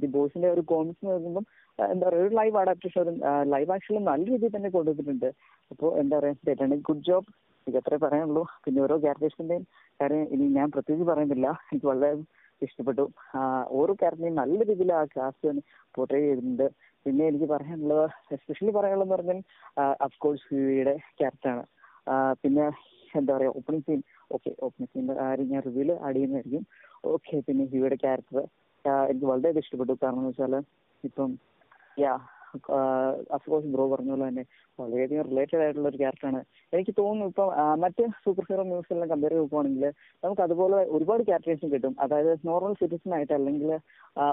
ദി ബോസിന്റെ ഒരു കോമിക്സ് നോക്കുമ്പോൾ എന്താ പറയുക ഒരു ലൈവ് അഡാപ്റ്റേഷൻ ലൈവ് ആക്ഷൻ നല്ല രീതിയിൽ തന്നെ കൊണ്ടുവന്നിട്ടുണ്ട്. അപ്പോൾ എന്താ പറയുക ചേട്ടൻ ഗുഡ് ജോബ് എനിക്ക് അത്രേ പറയാനുള്ളൂ. പിന്നെ ഓരോ ക്യാരക്ടേഴ്സിന്റെയും കാര്യം ഇനി ഞാൻ പ്രത്യേകിച്ച് പറയുന്നില്ല. എനിക്ക് വളരെ ഇഷ്ടപ്പെട്ടു. ഓരോ ക്യാരക്ടറിനെയും നല്ല രീതിയിൽ ആ കാസ്റ്റ് പോർട്രേ ചെയ്തിട്ടുണ്ട്. പിന്നെ എനിക്ക് പറയാനുള്ളത് എസ്പെഷ്യലി പറയാനുള്ളതെന്ന് പറഞ്ഞാൽ അഫ്കോഴ്സ് ഹ്യൂയുടെ ക്യാരക്ടറാണ് പിന്നെ എന്താ പറയുക ഓപ്പണിംഗ് സീൻ ഓക്കെ ഓപ്പണിംഗ് സീന്റെ കാര്യം ഞാൻ റിവ്യൂൽ ആഡ് ചെയ്യുന്നതായിരിക്കും ഓക്കെ പിന്നെ ഹ്യൂയുടെ ക്യാരക്ടർ എനിക്ക് വളരെയധികം ഇഷ്ടപ്പെട്ടു. കാരണം എന്ന് വെച്ചാൽ ഇപ്പം യാ അഫ്കോഴ്സ് ബ്രോ പറഞ്ഞ പോലെ തന്നെ വളരെയധികം റിലേറ്റഡ് ആയിട്ടുള്ള ഒരു ക്യാരക്ടറാണ് എനിക്ക് തോന്നുന്നു ഇപ്പം മറ്റ് സൂപ്പർ ഹീറോ മ്യൂസിക്കെല്ലാം കമ്പയർ ചെയ്യുകയാണെങ്കിൽ നമുക്ക് അതുപോലെ ഒരുപാട് ക്യാരക്ടേഴ്സും കിട്ടും. അതായത് നോർമൽ സിറ്റിസൺ ആയിട്ട് അല്ലെങ്കിൽ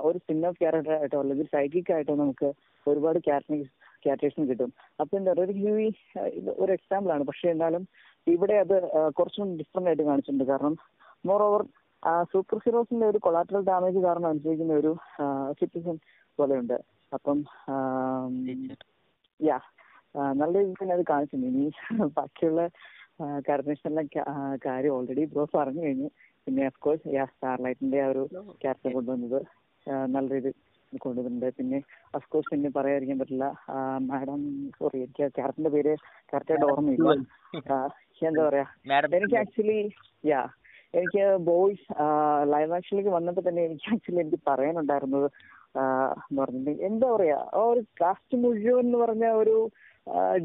ഒരു സ്പിൻ ഓഫ് ക്യാരക്ടർ ആയിട്ടോ അല്ലെങ്കിൽ സൈക്കിക് ആയിട്ടോ നമുക്ക് ഒരുപാട് ക്യാരക്ടേഴ്സ് ക്യാരക്ടേഴ്സും കിട്ടും. അപ്പൊ എന്താ പറയുക ഒരു ഹ്യൂവി ഒരു എക്സാമ്പിൾ ആണ്. പക്ഷെ എന്നാലും ഇവിടെ അത് കുറച്ചും ഡിഫറെന്റ് ആയിട്ട് കാണിച്ചിട്ടുണ്ട്. കാരണം മോർ ഓവർ സൂപ്പർ ഹീറോസിന്റെ ഒരു കൊളാറ്ററൽ ഡാമേജ് കാരണം അനുഭവിക്കുന്ന ഒരു സിറ്റിസൺ പോലെയുണ്ട്. അപ്പം യാ നല്ല രീതിയിൽ തന്നെ അത് കാണിച്ചിട്ടുണ്ട് ഇനി ബാക്കിയുള്ള ക്യാരക്ടേഴ്സ് കാര്യം ഓൾറെഡി ബ്രോ പറഞ്ഞു കഴിഞ്ഞു. പിന്നെ അഫ്കോഴ്സ് യാ സ്റ്റാർലൈറ്റിന്റെ ആ ഒരു ക്യാരക്ടർ കൊണ്ടുവന്നത് നല്ല രീതിയിൽ കൊണ്ടുവന്നിട്ടുണ്ട്. പിന്നെ അഫ്കോഴ്സ് പിന്നെ പറയാതിരിക്കാൻ പറ്റില്ല മാഡം സോറി എനിക്ക് ക്യാരക്ടറിന്റെ പേര് കറക്റ്റായിട്ട് ഓർമ്മയില്ല. എന്താ പറയാ? എനിക്ക് ആക്ച്വലി യാ എനിക്ക് ബോയ്സ് ലൈവ് ആക്ഷനിലേക്ക് വന്നപ്പോൾ തന്നെ എനിക്ക് ആക്ച്വലി എനിക്ക് പറയാനുണ്ടായിരുന്നത് എന്ന് പറഞ്ഞിട്ടുണ്ടെങ്കിൽ എന്താ പറയാ ആ ഒരു കാസ്റ്റ് മുഴുവൻ എന്ന് പറഞ്ഞ ഒരു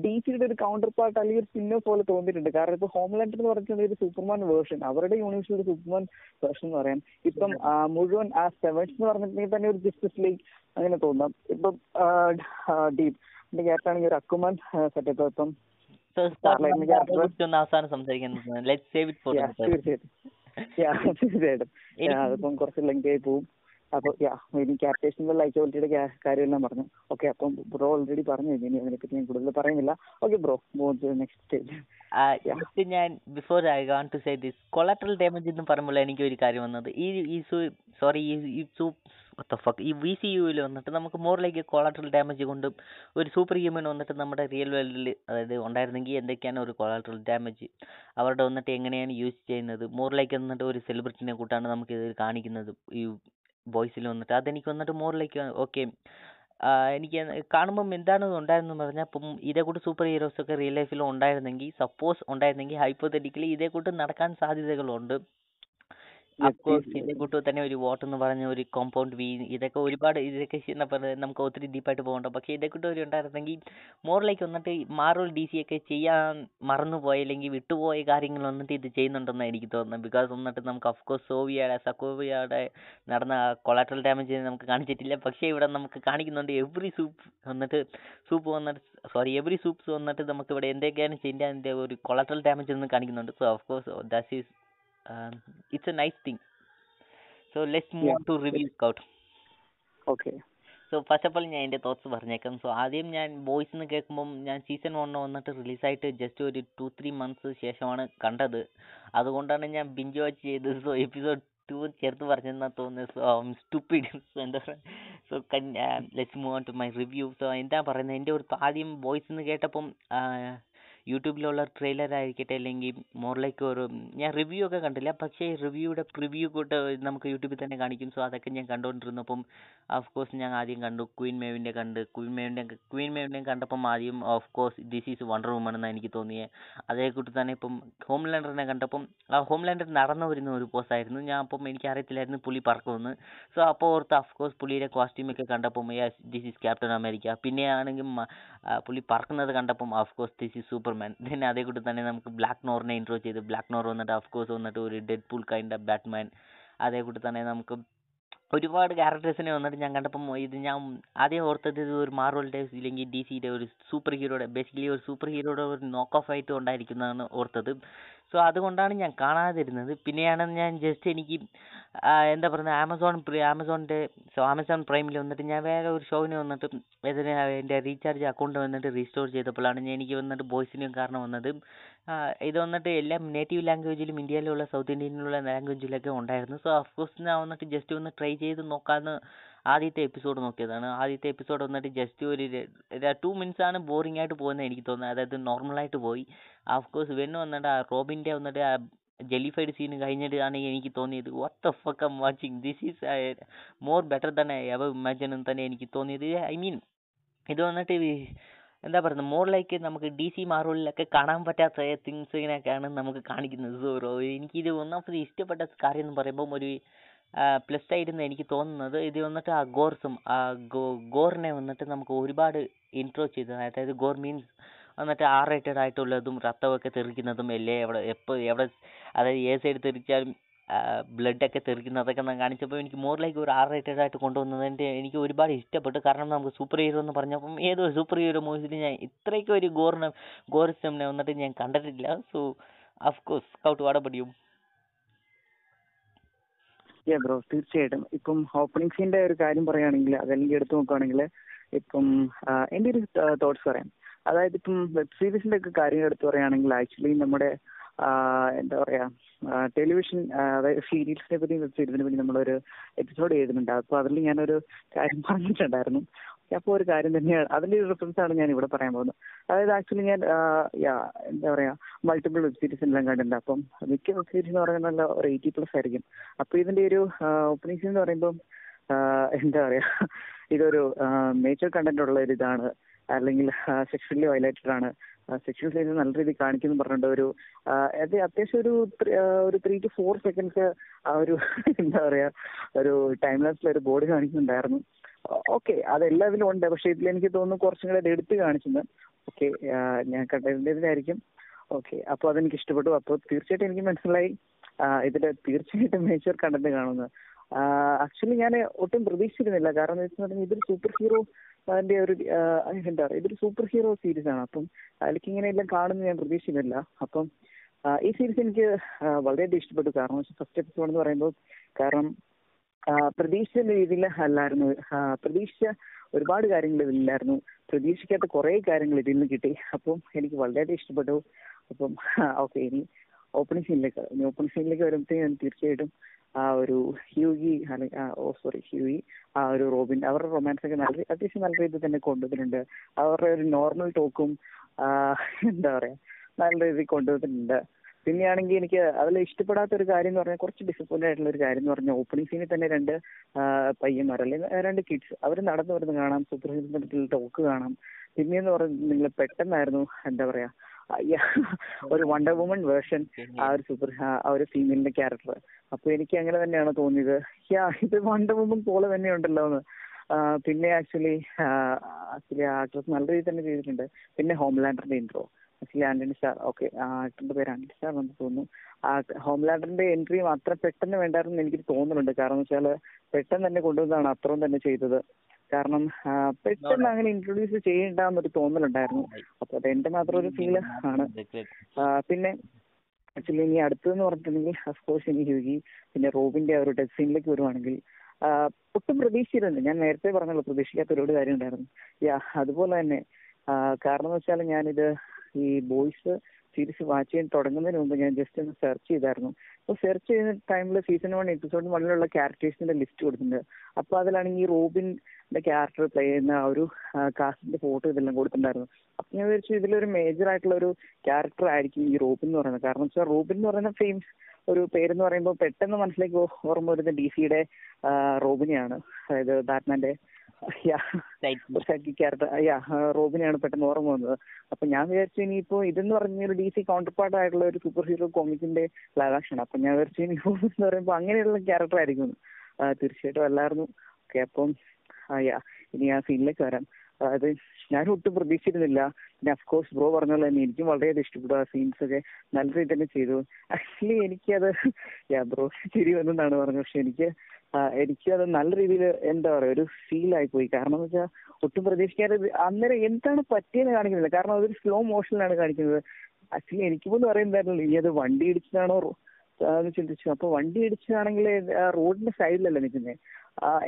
ഡി സിയുടെ ഒരു കൗണ്ടർ പാർട്ട് അല്ലെങ്കിൽ ഒരു സിനിമ പോലെ തോന്നിയിട്ടുണ്ട്. കാരണം ഇപ്പൊ ഹോംലാൻഡ് എന്ന് പറഞ്ഞിട്ടുണ്ടെങ്കിൽ ഒരു സൂപ്പർമാൻ വേർഷൻ അവരുടെ യൂണിവേഴ്സിൽ ഒരു സൂപ്പർമാൻ വേർഷൻ എന്ന് പറയാം. ഇപ്പം മുഴുവൻ ആ സെവൻസ് എന്ന് പറഞ്ഞിട്ടുണ്ടെങ്കിൽ തന്നെ ഒരു ജസ്റ്റിസ് ലീഗ് അങ്ങനെ തോന്നാം. ഇപ്പം ഡീപ് എന്റെ ക്യാരക്ടറാണെങ്കിൽ ഒരു അക്കുമാൻ സെറ്റപ്പ് ഇപ്പം അവസാനം സംസാരിക്കാൻ തീർച്ചയായിട്ടും. അതിപ്പം കുറച്ച് ലെങ്ക് ആയി പോവും അപ്പൊ യാ ഇനി ക്യാപ്റ്റേഷനിലെ ലൈക്കബിലിറ്റിയുടെ കാര്യമെല്ലാം പറഞ്ഞു. ഓക്കെ അപ്പം ബ്രോ ഓൾറെഡി പറഞ്ഞു ഇനി അതിനെപ്പറ്റി ഞാൻ കൂടുതൽ പറയുന്നില്ല. Okay bro move to next stage ഞാൻ before I want to say this collateral damage എന്ന് പറയുമ്പോൾ എനിക്ക് ഒരു കാര്യം വന്നത്. ഈ ഈ സോറി ഈ ഈ ഫക്ക് ഈ വി സി യുവിൽ വന്നിട്ട് നമുക്ക് മോർ ലൈക്ക് കൊളാട്രൽ ഡാമേജ് കൊണ്ടും ഒരു സൂപ്പർ ഹ്യൂമൻ വന്നിട്ട് നമ്മുടെ റിയൽ വേൾഡിൽ അതായത് ഉണ്ടായിരുന്നെങ്കിൽ എന്തൊക്കെയാണ് ഒരു കൊളാട്രൽ ഡാമേജ് അവരുടെ വന്നിട്ട് എങ്ങനെയാണ് യൂസ് ചെയ്യുന്നത്? മോർ ലൈക്ക് വന്നിട്ട് ഒരു സെലിബ്രിറ്റിനെ കൂട്ടാണ് നമുക്ക് ഇത് കാണിക്കുന്നത്. ഈ ബോയ്സിൽ വന്നിട്ട് അതെനിക്ക് വന്നിട്ട് മോർ ലൈക്ക് ഓക്കെ എനിക്ക് കാണുമ്പം എന്താണ് ഉണ്ടായിരുന്നെന്ന് പറഞ്ഞാൽ ഇപ്പം കൂട്ട് സൂപ്പർ ഹീറോസ് ഒക്കെ റിയൽ ലൈഫിൽ ഉണ്ടായിരുന്നെങ്കിൽ സപ്പോസ് ഉണ്ടായിരുന്നെങ്കിൽ ഇതേ കൂട്ട് നടക്കാൻ സാധ്യതകളുണ്ട്. അഫ്കോഴ്സ് ഇതിന്റെ കൂട്ട് തന്നെ ഒരു വോട്ട് എന്ന് പറഞ്ഞ ഒരു കോമ്പൗണ്ട് വി ഇതൊക്കെ ഒരുപാട് ഇതൊക്കെ ശ- എന്താ പറയുക നമുക്ക് ഒത്തിരി ഡീപ്പായിട്ട് പോകണ്ട. പക്ഷേ ഇതേ കൂട്ടം ഒരു ഉണ്ടായിരുന്നെങ്കിൽ മോർ ലൈക്ക് വന്നിട്ട് മാർവൽ ഡി സി ഒക്കെ ചെയ്യാൻ മറന്നുപോയ അല്ലെങ്കിൽ വിട്ടുപോയ കാര്യങ്ങൾ വന്നിട്ട് ഇത് ചെയ്യുന്നുണ്ടെന്ന് എനിക്ക് തോന്നുന്നത്. ബിക്കോസ് വന്നിട്ട് നമുക്ക് അഫ്കോഴ്സ് സോവിയയുടെ സക്കോവിയയുടെ നടന്ന കൊളാട്രൽ ഡാമേജ് നമുക്ക് കാണിച്ചിട്ടില്ല. പക്ഷേ ഇവിടെ നമുക്ക് കാണിക്കുന്നുണ്ട് എവറി സൂപ്പ് വന്നിട്ട് സൂപ്പ് വന്നിട്ട് സോറി എവറി സൂപ്പ്സ് വന്നിട്ട് നമുക്ക് ഇവിടെ എന്തൊക്കെയാണ് ചെയ്യേണ്ടതിന്റെ ഒരു കൊളാട്രൽ ഡാമേജ് എന്ന് കാണിക്കുന്നുണ്ട്. So of course that is it's a nice thing. So let's move Yeah. To review Scout okay so first of all ഞാൻ എന്റെ തോട്ട്സ് പറഞ്ഞേക്കാം. സോ ആദ്യം ഞാൻ ബോയ്സ് എന്ന് കേൾക്കുമ്പം ഞാൻ സീസൺ വണ്ണ് വന്നിട്ട് റിലീസായിട്ട് ജസ്റ്റ് ഒരു ടു ത്രീ മന്ത്സ് ശേഷമാണ് കണ്ടത്. അതുകൊണ്ടാണ് ഞാൻ ബിഞ്ച് വാച്ച് ചെയ്തത്. സോ എപ്പിസോഡ് ടു ചേർത്ത് പറഞ്ഞെന്നാണ് തോന്നുന്നത്. സോ സ്റ്റുപ്പിഡ് സോ എന്താ പറയുക so let's move on to my review so എന്താ പറയുന്നത് എന്റെ ഒരു ആദ്യം ബോയ്സ് എന്ന് കേട്ടപ്പം യൂട്യൂബിലുള്ള ട്രെയിലർ ആയിരിക്കട്ടെ അല്ലെങ്കിൽ മോറിലേക്ക് ലൈക്ക് ഒരു ഞാൻ റിവ്യൂ ഒക്കെ കണ്ടില്ല. പക്ഷേ റിവ്യൂയുടെ പ്രിവ്യൂ കൂട്ട് നമുക്ക് യൂട്യൂബിൽ തന്നെ കാണിക്കും. സോ അതൊക്കെ ഞാൻ കണ്ടുകൊണ്ടിരുന്നപ്പം ഓഫ് കോഴ്സ് ഞാൻ ആദ്യം കണ്ടു ക്വീൻ മേവിന്റെ കണ്ട്. ക്വീൻ മേവിന്റെ ക്വീൻ മേവിന്റെ കണ്ടപ്പം ആദ്യം of course this is Wonder Woman എന്നാണ് എനിക്ക് തോന്നിയത് അതേ തന്നെ ഇപ്പം ഹോം ലാൻഡറിനെ കണ്ടപ്പം ആ ഹോം ലാൻഡർ നടന്നു വരുന്ന ഒരു പോസ്റ്റായിരുന്നു ഞാൻ അപ്പം എനിക്ക് അറിയത്തില്ലായിരുന്നു പുള്ളി പറക്കുമെന്ന്. സോ അപ്പോൾ ഓർത്ത് ഓഫ് കോഴ്സ് പുള്ളിയുടെ കോസ്റ്റ്യൂമൊക്കെ കണ്ടപ്പം ദിസ് ഈസ് ക്യാപ്റ്റൻ അമേരിക്ക പിന്നെ ആണെങ്കിൽ പുളി പറക്കുന്നത് കണ്ടപ്പം of course this is Superman then അതേ കൂട്ടി തന്നെ നമുക്ക് ബ്ലാക്ക് നോറിനെ ഇൻട്രോ ചെയ്ത് ബ്ലാക്ക് നോർ വന്നിട്ട് ഓഫ് കോഴ്സ് വന്നിട്ട് ഒരു Deadpool kind of Batman അതേ കൂട്ടി തന്നെ നമുക്ക് ഒരുപാട് ക്യാരക്ടേഴ്സിനെ വന്നിട്ട് ഞാൻ കണ്ടപ്പം ഇത് ഞാൻ ആദ്യം ഓർത്തത് ഇത് ഒരു മാർവലിന്റെ ഇല്ലെങ്കിൽ ഡി സിയുടെ ഒരു സൂപ്പർ ഹീറോയുടെ ബേസിക്കലി ഒരു സൂപ്പർ ഹീറോയുടെ ഒരു നോക്ക് ഓഫ് ആയിട്ട് ഉണ്ടായിരിക്കുന്നതാണ് ഓർത്തത്. സോ അതുകൊണ്ടാണ് ഞാൻ കാണാതിരുന്നത്. പിന്നെയാണ് ഞാൻ ജസ്റ്റ് എനിക്ക് എന്താ പറയുന്നത് ആമസോൺ ആമസോണിന്റെ സോ ആമസോൺ പ്രൈമിൽ വന്നിട്ട് ഞാൻ വേറെ ഒരു ഷോവിന് വന്നിട്ട് ഇതിന് എന്റെ റീചാർജ് അക്കൗണ്ട് വന്നിട്ട് റീസ്റ്റോർ ചെയ്തപ്പോഴാണ് ഞാൻ എനിക്ക് വന്നിട്ട് വോയിസിനും കാരണം വന്നത്. ഇത് വന്നിട്ട് എല്ലാം നേറ്റീവ് ലാംഗ്വേജിലും ഇന്ത്യയിലുള്ള സൗത്ത് ഇന്ത്യയിലുള്ള ലാംഗ്വേജിലൊക്കെ ഉണ്ടായിരുന്നു. സോ കോഴ്സ് ഞാൻ വന്നിട്ട് ജസ്റ്റ് ഒന്ന് ട്രൈ ചെയ്ത് നോക്കാമെന്ന് ആദ്യത്തെ എപ്പിസോഡ് നോക്കിയതാണ്. ആദ്യത്തെ എപ്പിസോഡ് വന്നിട്ട് ജസ്റ്റ് ഒരു ടു മിനിറ്റ്സ് ആണ് ബോറിംഗ് ആയിട്ട് പോകുന്നത് എനിക്ക് തോന്നുന്നത്. അതായത് നോർമലായിട്ട് പോയി. കോഴ്സ് വെന്ന് വന്നിട്ട് ആ റോബിന്റെ വന്നിട്ട് ആ ജെലിഫൈഡ് സീൻ കഴിഞ്ഞിട്ടാണ് എനിക്ക് തോന്നിയത്. What the fuck I'm watching this is more better തന്നെ എവർ ഇമാജിൻ എന്ന് തന്നെ എനിക്ക് തോന്നിയത്. ഐ മീൻ ഇത് വന്നിട്ട് എന്താ പറയുന്നത്? മോർ ലൈക്ക് നമുക്ക് ഡി സി മാർവലിലൊക്കെ കാണാൻ പറ്റാത്ത തിങ്സിനൊക്കെയാണ് നമുക്ക് കാണിക്കുന്നത്. സോ എനിക്കിത് ഒന്നാമത് ഇഷ്ടപ്പെട്ട കാര്യം എന്ന് പറയുമ്പം ഒരു പ്ലസ് ആയിരുന്നു എനിക്ക് തോന്നുന്നത് ഇത് വന്നിട്ട് ആ ഗോർസും ഗോറിനെ വന്നിട്ട് നമുക്ക് ഒരുപാട് ഇൻട്രോ ചെയ്തു അതായത് ഗോർ മീൻസ് വന്നിട്ട് ആർ റേറ്റഡ് ആയിട്ടുള്ളതും രക്തമൊക്കെ തെറിക്കുന്നതും എല്ലേ എവിടെ എപ്പോൾ എവിടെ അതായത് ഏത് സൈഡ് തെറിച്ചാലും ബ്ലഡൊക്കെ തെറിക്കുന്നതൊക്കെ കാണിച്ചപ്പോൾ എനിക്ക് മോർ ലൈക്ക് ഒരു ആർ റേറ്റഡ് ആയിട്ട് കൊണ്ടുവന്നതിന്റെ എനിക്ക് ഒരുപാട് ഇഷ്ടപ്പെട്ടു. കാരണം നമുക്ക് സൂപ്പർ ഹീറോ എന്ന് പറഞ്ഞപ്പം ഏതോ സൂപ്പർ ഹീറോ മൂവീസിൽ ഞാൻ ഇത്രയ്ക്ക് ഒരു ഗോറിനെ ഗോറിസ്റ്റമിനെ വന്നിട്ട് ഞാൻ കണ്ടിട്ടില്ല. സോ ഓഫ് കോഴ്സ് സ്കൗട്ട് വാടപടിയും ബ്രോ തീർച്ചയായിട്ടും. ഇപ്പം ഓപ്പണിംഗ് സീന്റെ ഒരു കാര്യം പറയുകയാണെങ്കിൽ അതല്ലെങ്കിൽ എടുത്തു നോക്കുകയാണെങ്കിൽ ഇപ്പം എന്റെ ഒരു തോട്ട്സ് പറയാം. അതായത് ഇപ്പം വെബ് സീരീസിന്റെ ഒക്കെ കാര്യം എടുത്തു പറയുകയാണെങ്കിൽ ആക്ച്വലി നമ്മുടെ എന്താ പറയാ ടെലിവിഷൻ അതായത് സീരീസിനെ പറ്റി വെബ് സീരീസിനെ പറ്റി നമ്മളൊരു എപ്പിസോഡ് ചെയ്തിട്ടുണ്ട് അപ്പോൾ അതിൽ ഞാനൊരു കാര്യം പറഞ്ഞിട്ടുണ്ടായിരുന്നു. അപ്പോൾ ഒരു കാര്യം തന്നെയാണ് അതിന്റെ ഒരു റെഫറൻസ് ആണ് ഞാൻ ഇവിടെ പറയാൻ പോകുന്നത്. അതായത് ആക്ച്വലി ഞാൻ യാ എന്താ പറയാ മൾട്ടിപ്പിൾ വെബ് സീരീസ് എല്ലാം കണ്ടിട്ടുണ്ട്. അപ്പം മിക്ക വെബ് സീരീസ് എന്ന് പറയുന്നത് നല്ല ഒരു എയ്റ്റി പ്ലസ് ആയിരിക്കും. അപ്പൊ ഇതിന്റെ ഒരു സീൻ എന്ന് പറയുമ്പോൾ എന്താ പറയാ ഇതൊരു മേജർ കണ്ടന്റ് ഉള്ള ഒരു ഇതാണ്. അല്ലെങ്കിൽ സെക്ഷലി വയലേറ്റഡ് ആണ്. സെക്ഷൽ സൈസ് നല്ല രീതിയിൽ കാണിക്കുന്നു പറഞ്ഞിട്ട് ഒരു അത് അത്യാവശ്യം ഒരു ഒരു ത്രീ ടു ഫോർ സെക്കൻഡ്സ് ആ ഒരു എന്താ പറയാ ഒരു ടൈം ലാപ്സിൽ ഒരു ബോഡി കാണിക്കുന്നുണ്ടായിരുന്നു. ഓക്കെ അതെല്ലാം ഇതിലും ഉണ്ട്. പക്ഷെ ഇതിൽ എനിക്ക് തോന്നുന്നു കുറച്ചും കൂടെ എടുത്ത് ഓക്കെ ഞാൻ കണ്ടതിന്റെതായിരിക്കും ഓക്കെ അപ്പോൾ അതെനിക്ക് ഇഷ്ടപ്പെട്ടു അപ്പോൾ തീർച്ചയായിട്ടും എനിക്ക് മനസ്സിലായി. ഇതിൽ തീർച്ചയായിട്ടും മേജർ കണ്ടന്റ് കാണുന്നത് ആക്ച്വലി ഞാൻ ഒട്ടും പ്രതീക്ഷിച്ചിരുന്നില്ല. കാരണം എന്ന് വെച്ചാൽ ഇതൊരു സൂപ്പർ ഹീറോ അതിന്റെ ഒരു എന്താ പറയുക ഇതൊരു സൂപ്പർ ഹീറോ സീരീസ് ആണ്. അപ്പം അതിലേക്ക് ഇങ്ങനെ എല്ലാം കാണുന്നു ഞാൻ പ്രതീക്ഷിക്കുന്നില്ല അപ്പം ഈ സീരീസ് എനിക്ക് വളരെയധികം ഇഷ്ടപ്പെട്ടു. കാരണം ഫസ്റ്റ് എപ്പിസോഡ് എന്ന് പറയുമ്പോൾ കാരണം പ്രതീക്ഷിച്ച രീതിയിൽ അല്ലായിരുന്നു. പ്രതീക്ഷിച്ച ഒരുപാട് കാര്യങ്ങൾ ഇതിലുണ്ടായിരുന്നു പ്രതീക്ഷിക്കാത്ത കുറെ കാര്യങ്ങൾ ഇതിൽ നിന്ന് കിട്ടി. അപ്പം എനിക്ക് വളരെയധികം ഇഷ്ടപ്പെട്ടു. അപ്പം ഓക്കെ ഇനി ഓപ്പണിംഗ് സീനിലേക്ക് ഇനി ഓപ്പണിംഗ് സീനിലേക്ക് വരുമ്പോഴത്തേക്കും തീർച്ചയായിട്ടും ആ ഒരു ഹ്യൂഗി അല്ലെങ്കിൽ ഓ സോറി ഹ്യൂഗി ആ ഒരു റോബിൻ അവരുടെ റൊമാൻസ് ഒക്കെ നല്ല അത്യാവശ്യം നല്ല രീതിയിൽ തന്നെ കൊണ്ടുവന്നിട്ടുണ്ട്. അവരുടെ ഒരു നോർമൽ ടോക്കും എന്താ പറയാ നല്ല രീതിയിൽ കൊണ്ടുവന്നിട്ടുണ്ട്. പിന്നെയാണെങ്കിൽ എനിക്ക് അതിൽ ഇഷ്ടപ്പെടാത്ത ഒരു കാര്യം എന്ന് പറഞ്ഞാൽ കുറച്ച് ഡിസപ്പോയിന്റ് ആയിട്ടുള്ള ഒരു കാര്യം എന്ന് പറഞ്ഞാൽ ഓപ്പണിംഗ് സീനിൽ തന്നെ രണ്ട് പയ്യന്മാർ അല്ലെങ്കിൽ രണ്ട് കിഡ്സ് അവർ നടന്നു വരുന്നത് കാണാം സൂപ്പർ ഹീറോ ടോക്ക് കാണാം. പിന്നെയെന്ന് പറഞ്ഞാൽ നിങ്ങൾ പെട്ടെന്നായിരുന്നു എന്താ പറയാ ഒരു വണ്ടർ വുമൺ വേർഷൻ ആ ഒരു സൂപ്പർ ആ ഒരു ഫീമെയിലിന്റെ ക്യാരക്ടർ അപ്പൊ എനിക്ക് അങ്ങനെ തന്നെയാണ് തോന്നിയത്. യാ ഇത് വണ്ടർ വുമൺ പോലെ തന്നെ ഉണ്ടല്ലോ എന്ന്. പിന്നെ ആക്ച്വലി ആക്ച്വലി ആക്ട്രസ് നല്ല രീതിയിൽ തന്നെ ചെയ്തിട്ടുണ്ട്. പിന്നെ ഹോംലാൻഡറിന്റെ intro actually Antony Starr okay ആക്ടറിന്റെ പേര് ആന്റണി സ്റ്റാർ എന്ന് തോന്നുന്നു. ആ ഹോംലാൻഡറിന്റെ എൻട്രിയും അത്ര പെട്ടെന്ന് വേണ്ടായിരുന്നു എനിക്ക് തോന്നുന്നുണ്ട്. കാരണം വെച്ചാൽ പെട്ടെന്ന് തന്നെ കൊണ്ടുവന്നതാണ് അത്രയും തന്നെ ചെയ്തത്. കാരണം പെട്ടെന്ന് അങ്ങനെ ഇൻട്രൊഡ്യൂസ് ചെയ്യണ്ട എന്നൊരു തോന്നലുണ്ടായിരുന്നു. അപ്പൊ അത് എന്റെ മാത്രം ഒരു ഫീൽ ആണ്. പിന്നെ ആക്ച്വലി ഇനി അടുത്തതെന്ന് പറഞ്ഞിട്ടുണ്ടെങ്കിൽ അഫ്കോഴ്സ് ഇനി ഹ്യൂഗി പിന്നെ റോബിന്റെ ആ ഒരു ഡെത്ത് സീനിലേക്ക് വരുവാണെങ്കിൽ ഒട്ടും പ്രതീക്ഷിച്ചിരുന്നു ഞാൻ നേരത്തെ പറഞ്ഞല്ലോ പ്രതീക്ഷിക്കാത്ത ഒരുപാട് കാര്യം ഉണ്ടായിരുന്നു. യാ അതുപോലെ തന്നെ കാരണം എന്ന് വെച്ചാൽ ഞാനിത് ഈ ബോയ്സ് സീരീസ് വാച്ച് ചെയ്യാൻ തുടങ്ങുന്നതിന് മുമ്പ് ഞാൻ ജസ്റ്റ് ഒന്ന് സെർച്ച് ചെയ്തായിരുന്നു. അപ്പോൾ സെർച്ച് ചെയ്യുന്ന ടൈമിൽ സീസൺ വൺ എപ്പിസോഡ് വണ്ണിലുള്ള ക്യാരക്ടേഴ്സിന്റെ ലിസ്റ്റ് കൊടുത്തിട്ടുണ്ട്. അപ്പോൾ അതിലാണെങ്കിൽ ഈ റോബിന്റെ ക്യാരക്ടർ പ്ലേ ചെയ്യുന്ന ആ ഒരു കാസ്റ്റിന്റെ ഫോട്ടോ ഇതെല്ലാം കൊടുത്തിട്ടുണ്ടായിരുന്നു. അപ്പം ഞാൻ വിചാരിച്ചു ഇതിലൊരു മേജർ ആയിട്ടുള്ള ഒരു ക്യാരക്ടർ ആയിരിക്കും ഈ റോബിൻ എന്ന് പറയുന്നത്. കാരണം വെച്ചാൽ റോബിൻ എന്ന് പറയുന്ന ഫെയിംസ് ഒരു പേരെന്ന് പറയുമ്പോൾ പെട്ടെന്ന് മനസ്സിലേക്ക് ഓർമ്മ വരുന്ന ഡി സിയുടെ റോബിനെയാണ്. അതായത് ബാറ്റ്മാന്റെ ക്യാരക്ടർ യാ റോബിനെയാണ് പെട്ടെന്ന് ഓർമ്മ വന്നത്. അപ്പൊ ഞാൻ വിചാരിച്ചു ഇനിയിപ്പോ ഇതെന്ന് പറഞ്ഞ ഒരു ഡി സി കൗണ്ടർ പാർട്ട് ആയിട്ടുള്ള ഒരു സൂപ്പർ ഹീറോ കോമിക്കിന്റെ ലൈവ് ആക്ഷൻ അപ്പൊ ഞാൻ വിചാരിച്ചു ഇനി എന്ന് പറയുമ്പോൾ അങ്ങനെയുള്ള ക്യാരക്ടർ ആയിരിക്കും തീർച്ചയായിട്ടും അല്ലായിരുന്നു. ഓക്കെ അപ്പം യാ ഇനി ആ സീനിലേക്ക് വരാം. അതായത് ഞാൻ ഒട്ടും പ്രതീക്ഷിച്ചിരുന്നില്ല. പിന്നെ അഫ്കോഴ്സ് ബ്രോ പറഞ്ഞ പോലെ തന്നെ എനിക്കും വളരെയധികം ഇഷ്ടപ്പെട്ടു ആ സീൻസ് ഒക്കെ. നല്ല രീതിയിൽ തന്നെ ചെയ്തു. ആക്ച്വലി എനിക്കത് യാ ബ്രോ ചിരി വന്നെന്നാണ് പറഞ്ഞത്. പക്ഷെ എനിക്ക് എനിക്ക് അത് നല്ല രീതിയിൽ എന്താ പറയാ ഒരു ഫീൽ ആയി പോയി. കാരണം എന്ന് വെച്ചാൽ ഒട്ടും പ്രതീക്ഷിക്കാതെ അന്നേരം എന്താണ് പറ്റിയെന്ന് കാണിക്കുന്നില്ല. കാരണം അതൊരു സ്ലോ മോഷനിലാണ് കാണിക്കുന്നത്. ആക്ച്വലി എനിക്ക് പോലും അറിയുന്നുണ്ടായിരുന്നില്ല ഇനി അത് വണ്ടി ഇടിച്ചതാണോ എന്ന് ചിന്തിച്ചു. അപ്പൊ വണ്ടി ഇടിച്ചതാണെങ്കിൽ റോഡിന്റെ സൈഡിലല്ല നിൽക്കുന്നത്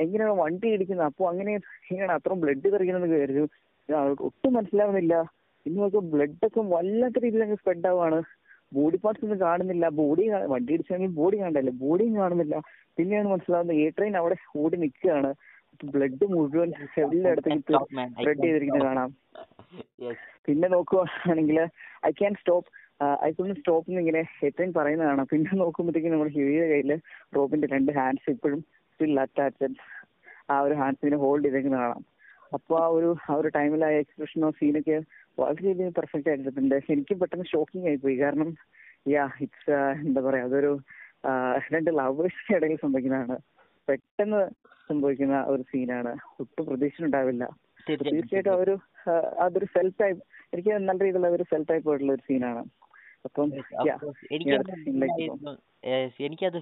എങ്ങനെയാണ് വണ്ടി ഇടിക്കുന്നത്? അപ്പൊ അങ്ങനെ എങ്ങനെയാണ് അത്രയും ബ്ലഡ് തെറിക്കണമെന്ന് കരുതു. ഒട്ടും മനസ്സിലാവുന്നില്ല. ഇന്ന് നോക്കുക ബ്ലഡ് ഒക്കെ വല്ലാത്ത രീതിയിൽ അങ്ങ് സ്പ്രെഡ് ആവുകയാണ് ബോഡി പാർട്സ് ഒന്നും കാണുന്നില്ല. ബോഡി വണ്ടി ഇടിച്ചാണെങ്കിൽ ബോഡി കാണണ്ടല്ലേ ബോഡിയും കാണുന്നില്ല. പിന്നെയാണ് മനസ്സിലാവുന്നത് എ ട്രെയിൻ അവിടെ ഓടി നിൽക്കുകയാണ്. ബ്ലഡ് മുഴുവൻ എല്ലായിടത്തേക്ക് സ്പ്രെഡ് ചെയ്തിരിക്കുന്നത് കാണാം. പിന്നെ നോക്കുവാണെങ്കിൽ I can stop I could stop എന്ന് ഇങ്ങനെ എത്രയും പറയുന്നത് കാണാം. പിന്നെ നോക്കുമ്പോഴത്തേക്കും നമ്മുടെ ഹ്യൂയുടെ കയ്യിൽ റോബിന്റെ രണ്ട് ഹാൻഡ്സ് ഇപ്പോഴും സ്റ്റിൽ അറ്റാച്ച്ഡ് ആ ഒരു ഹാൻഡ്സ് ഇങ്ങനെ ഹോൾഡ് ചെയ്തേക്കുന്ന കാണാം. അപ്പോൾ ആ ഒരു ആ ഒരു ടൈമിൽ ആ എക്സ്പ്രഷനോ സീനൊക്കെ വളരെ രീതിയിൽ പെർഫെക്റ്റ് ആയിട്ടുണ്ട് എനിക്ക് പെട്ടെന്ന് ഷോക്കിംഗ് ആയി പോയി. കാരണം യാ ഇറ്റ്സ് എന്താ പറയാ അതൊരു രണ്ട് ലവേഴ്സിന്റെ ഇടയിൽ സംഭവിക്കുന്നതാണ്. പെട്ടെന്ന് സംഭവിക്കുന്ന ഒരു സീനാണ് ഒട്ടും പ്രതീക്ഷയുണ്ടാവില്ല തീർച്ചയായിട്ടും അതൊരു അതൊരു സെൽഫ് ടൈപ്പ് എനിക്ക് നല്ല രീതിയിലുള്ള ഒരു സെൽഫ് ടൈപ്പ് ആയിട്ടുള്ള ഒരു സീനാണ് അപ്പം എനിക്കത്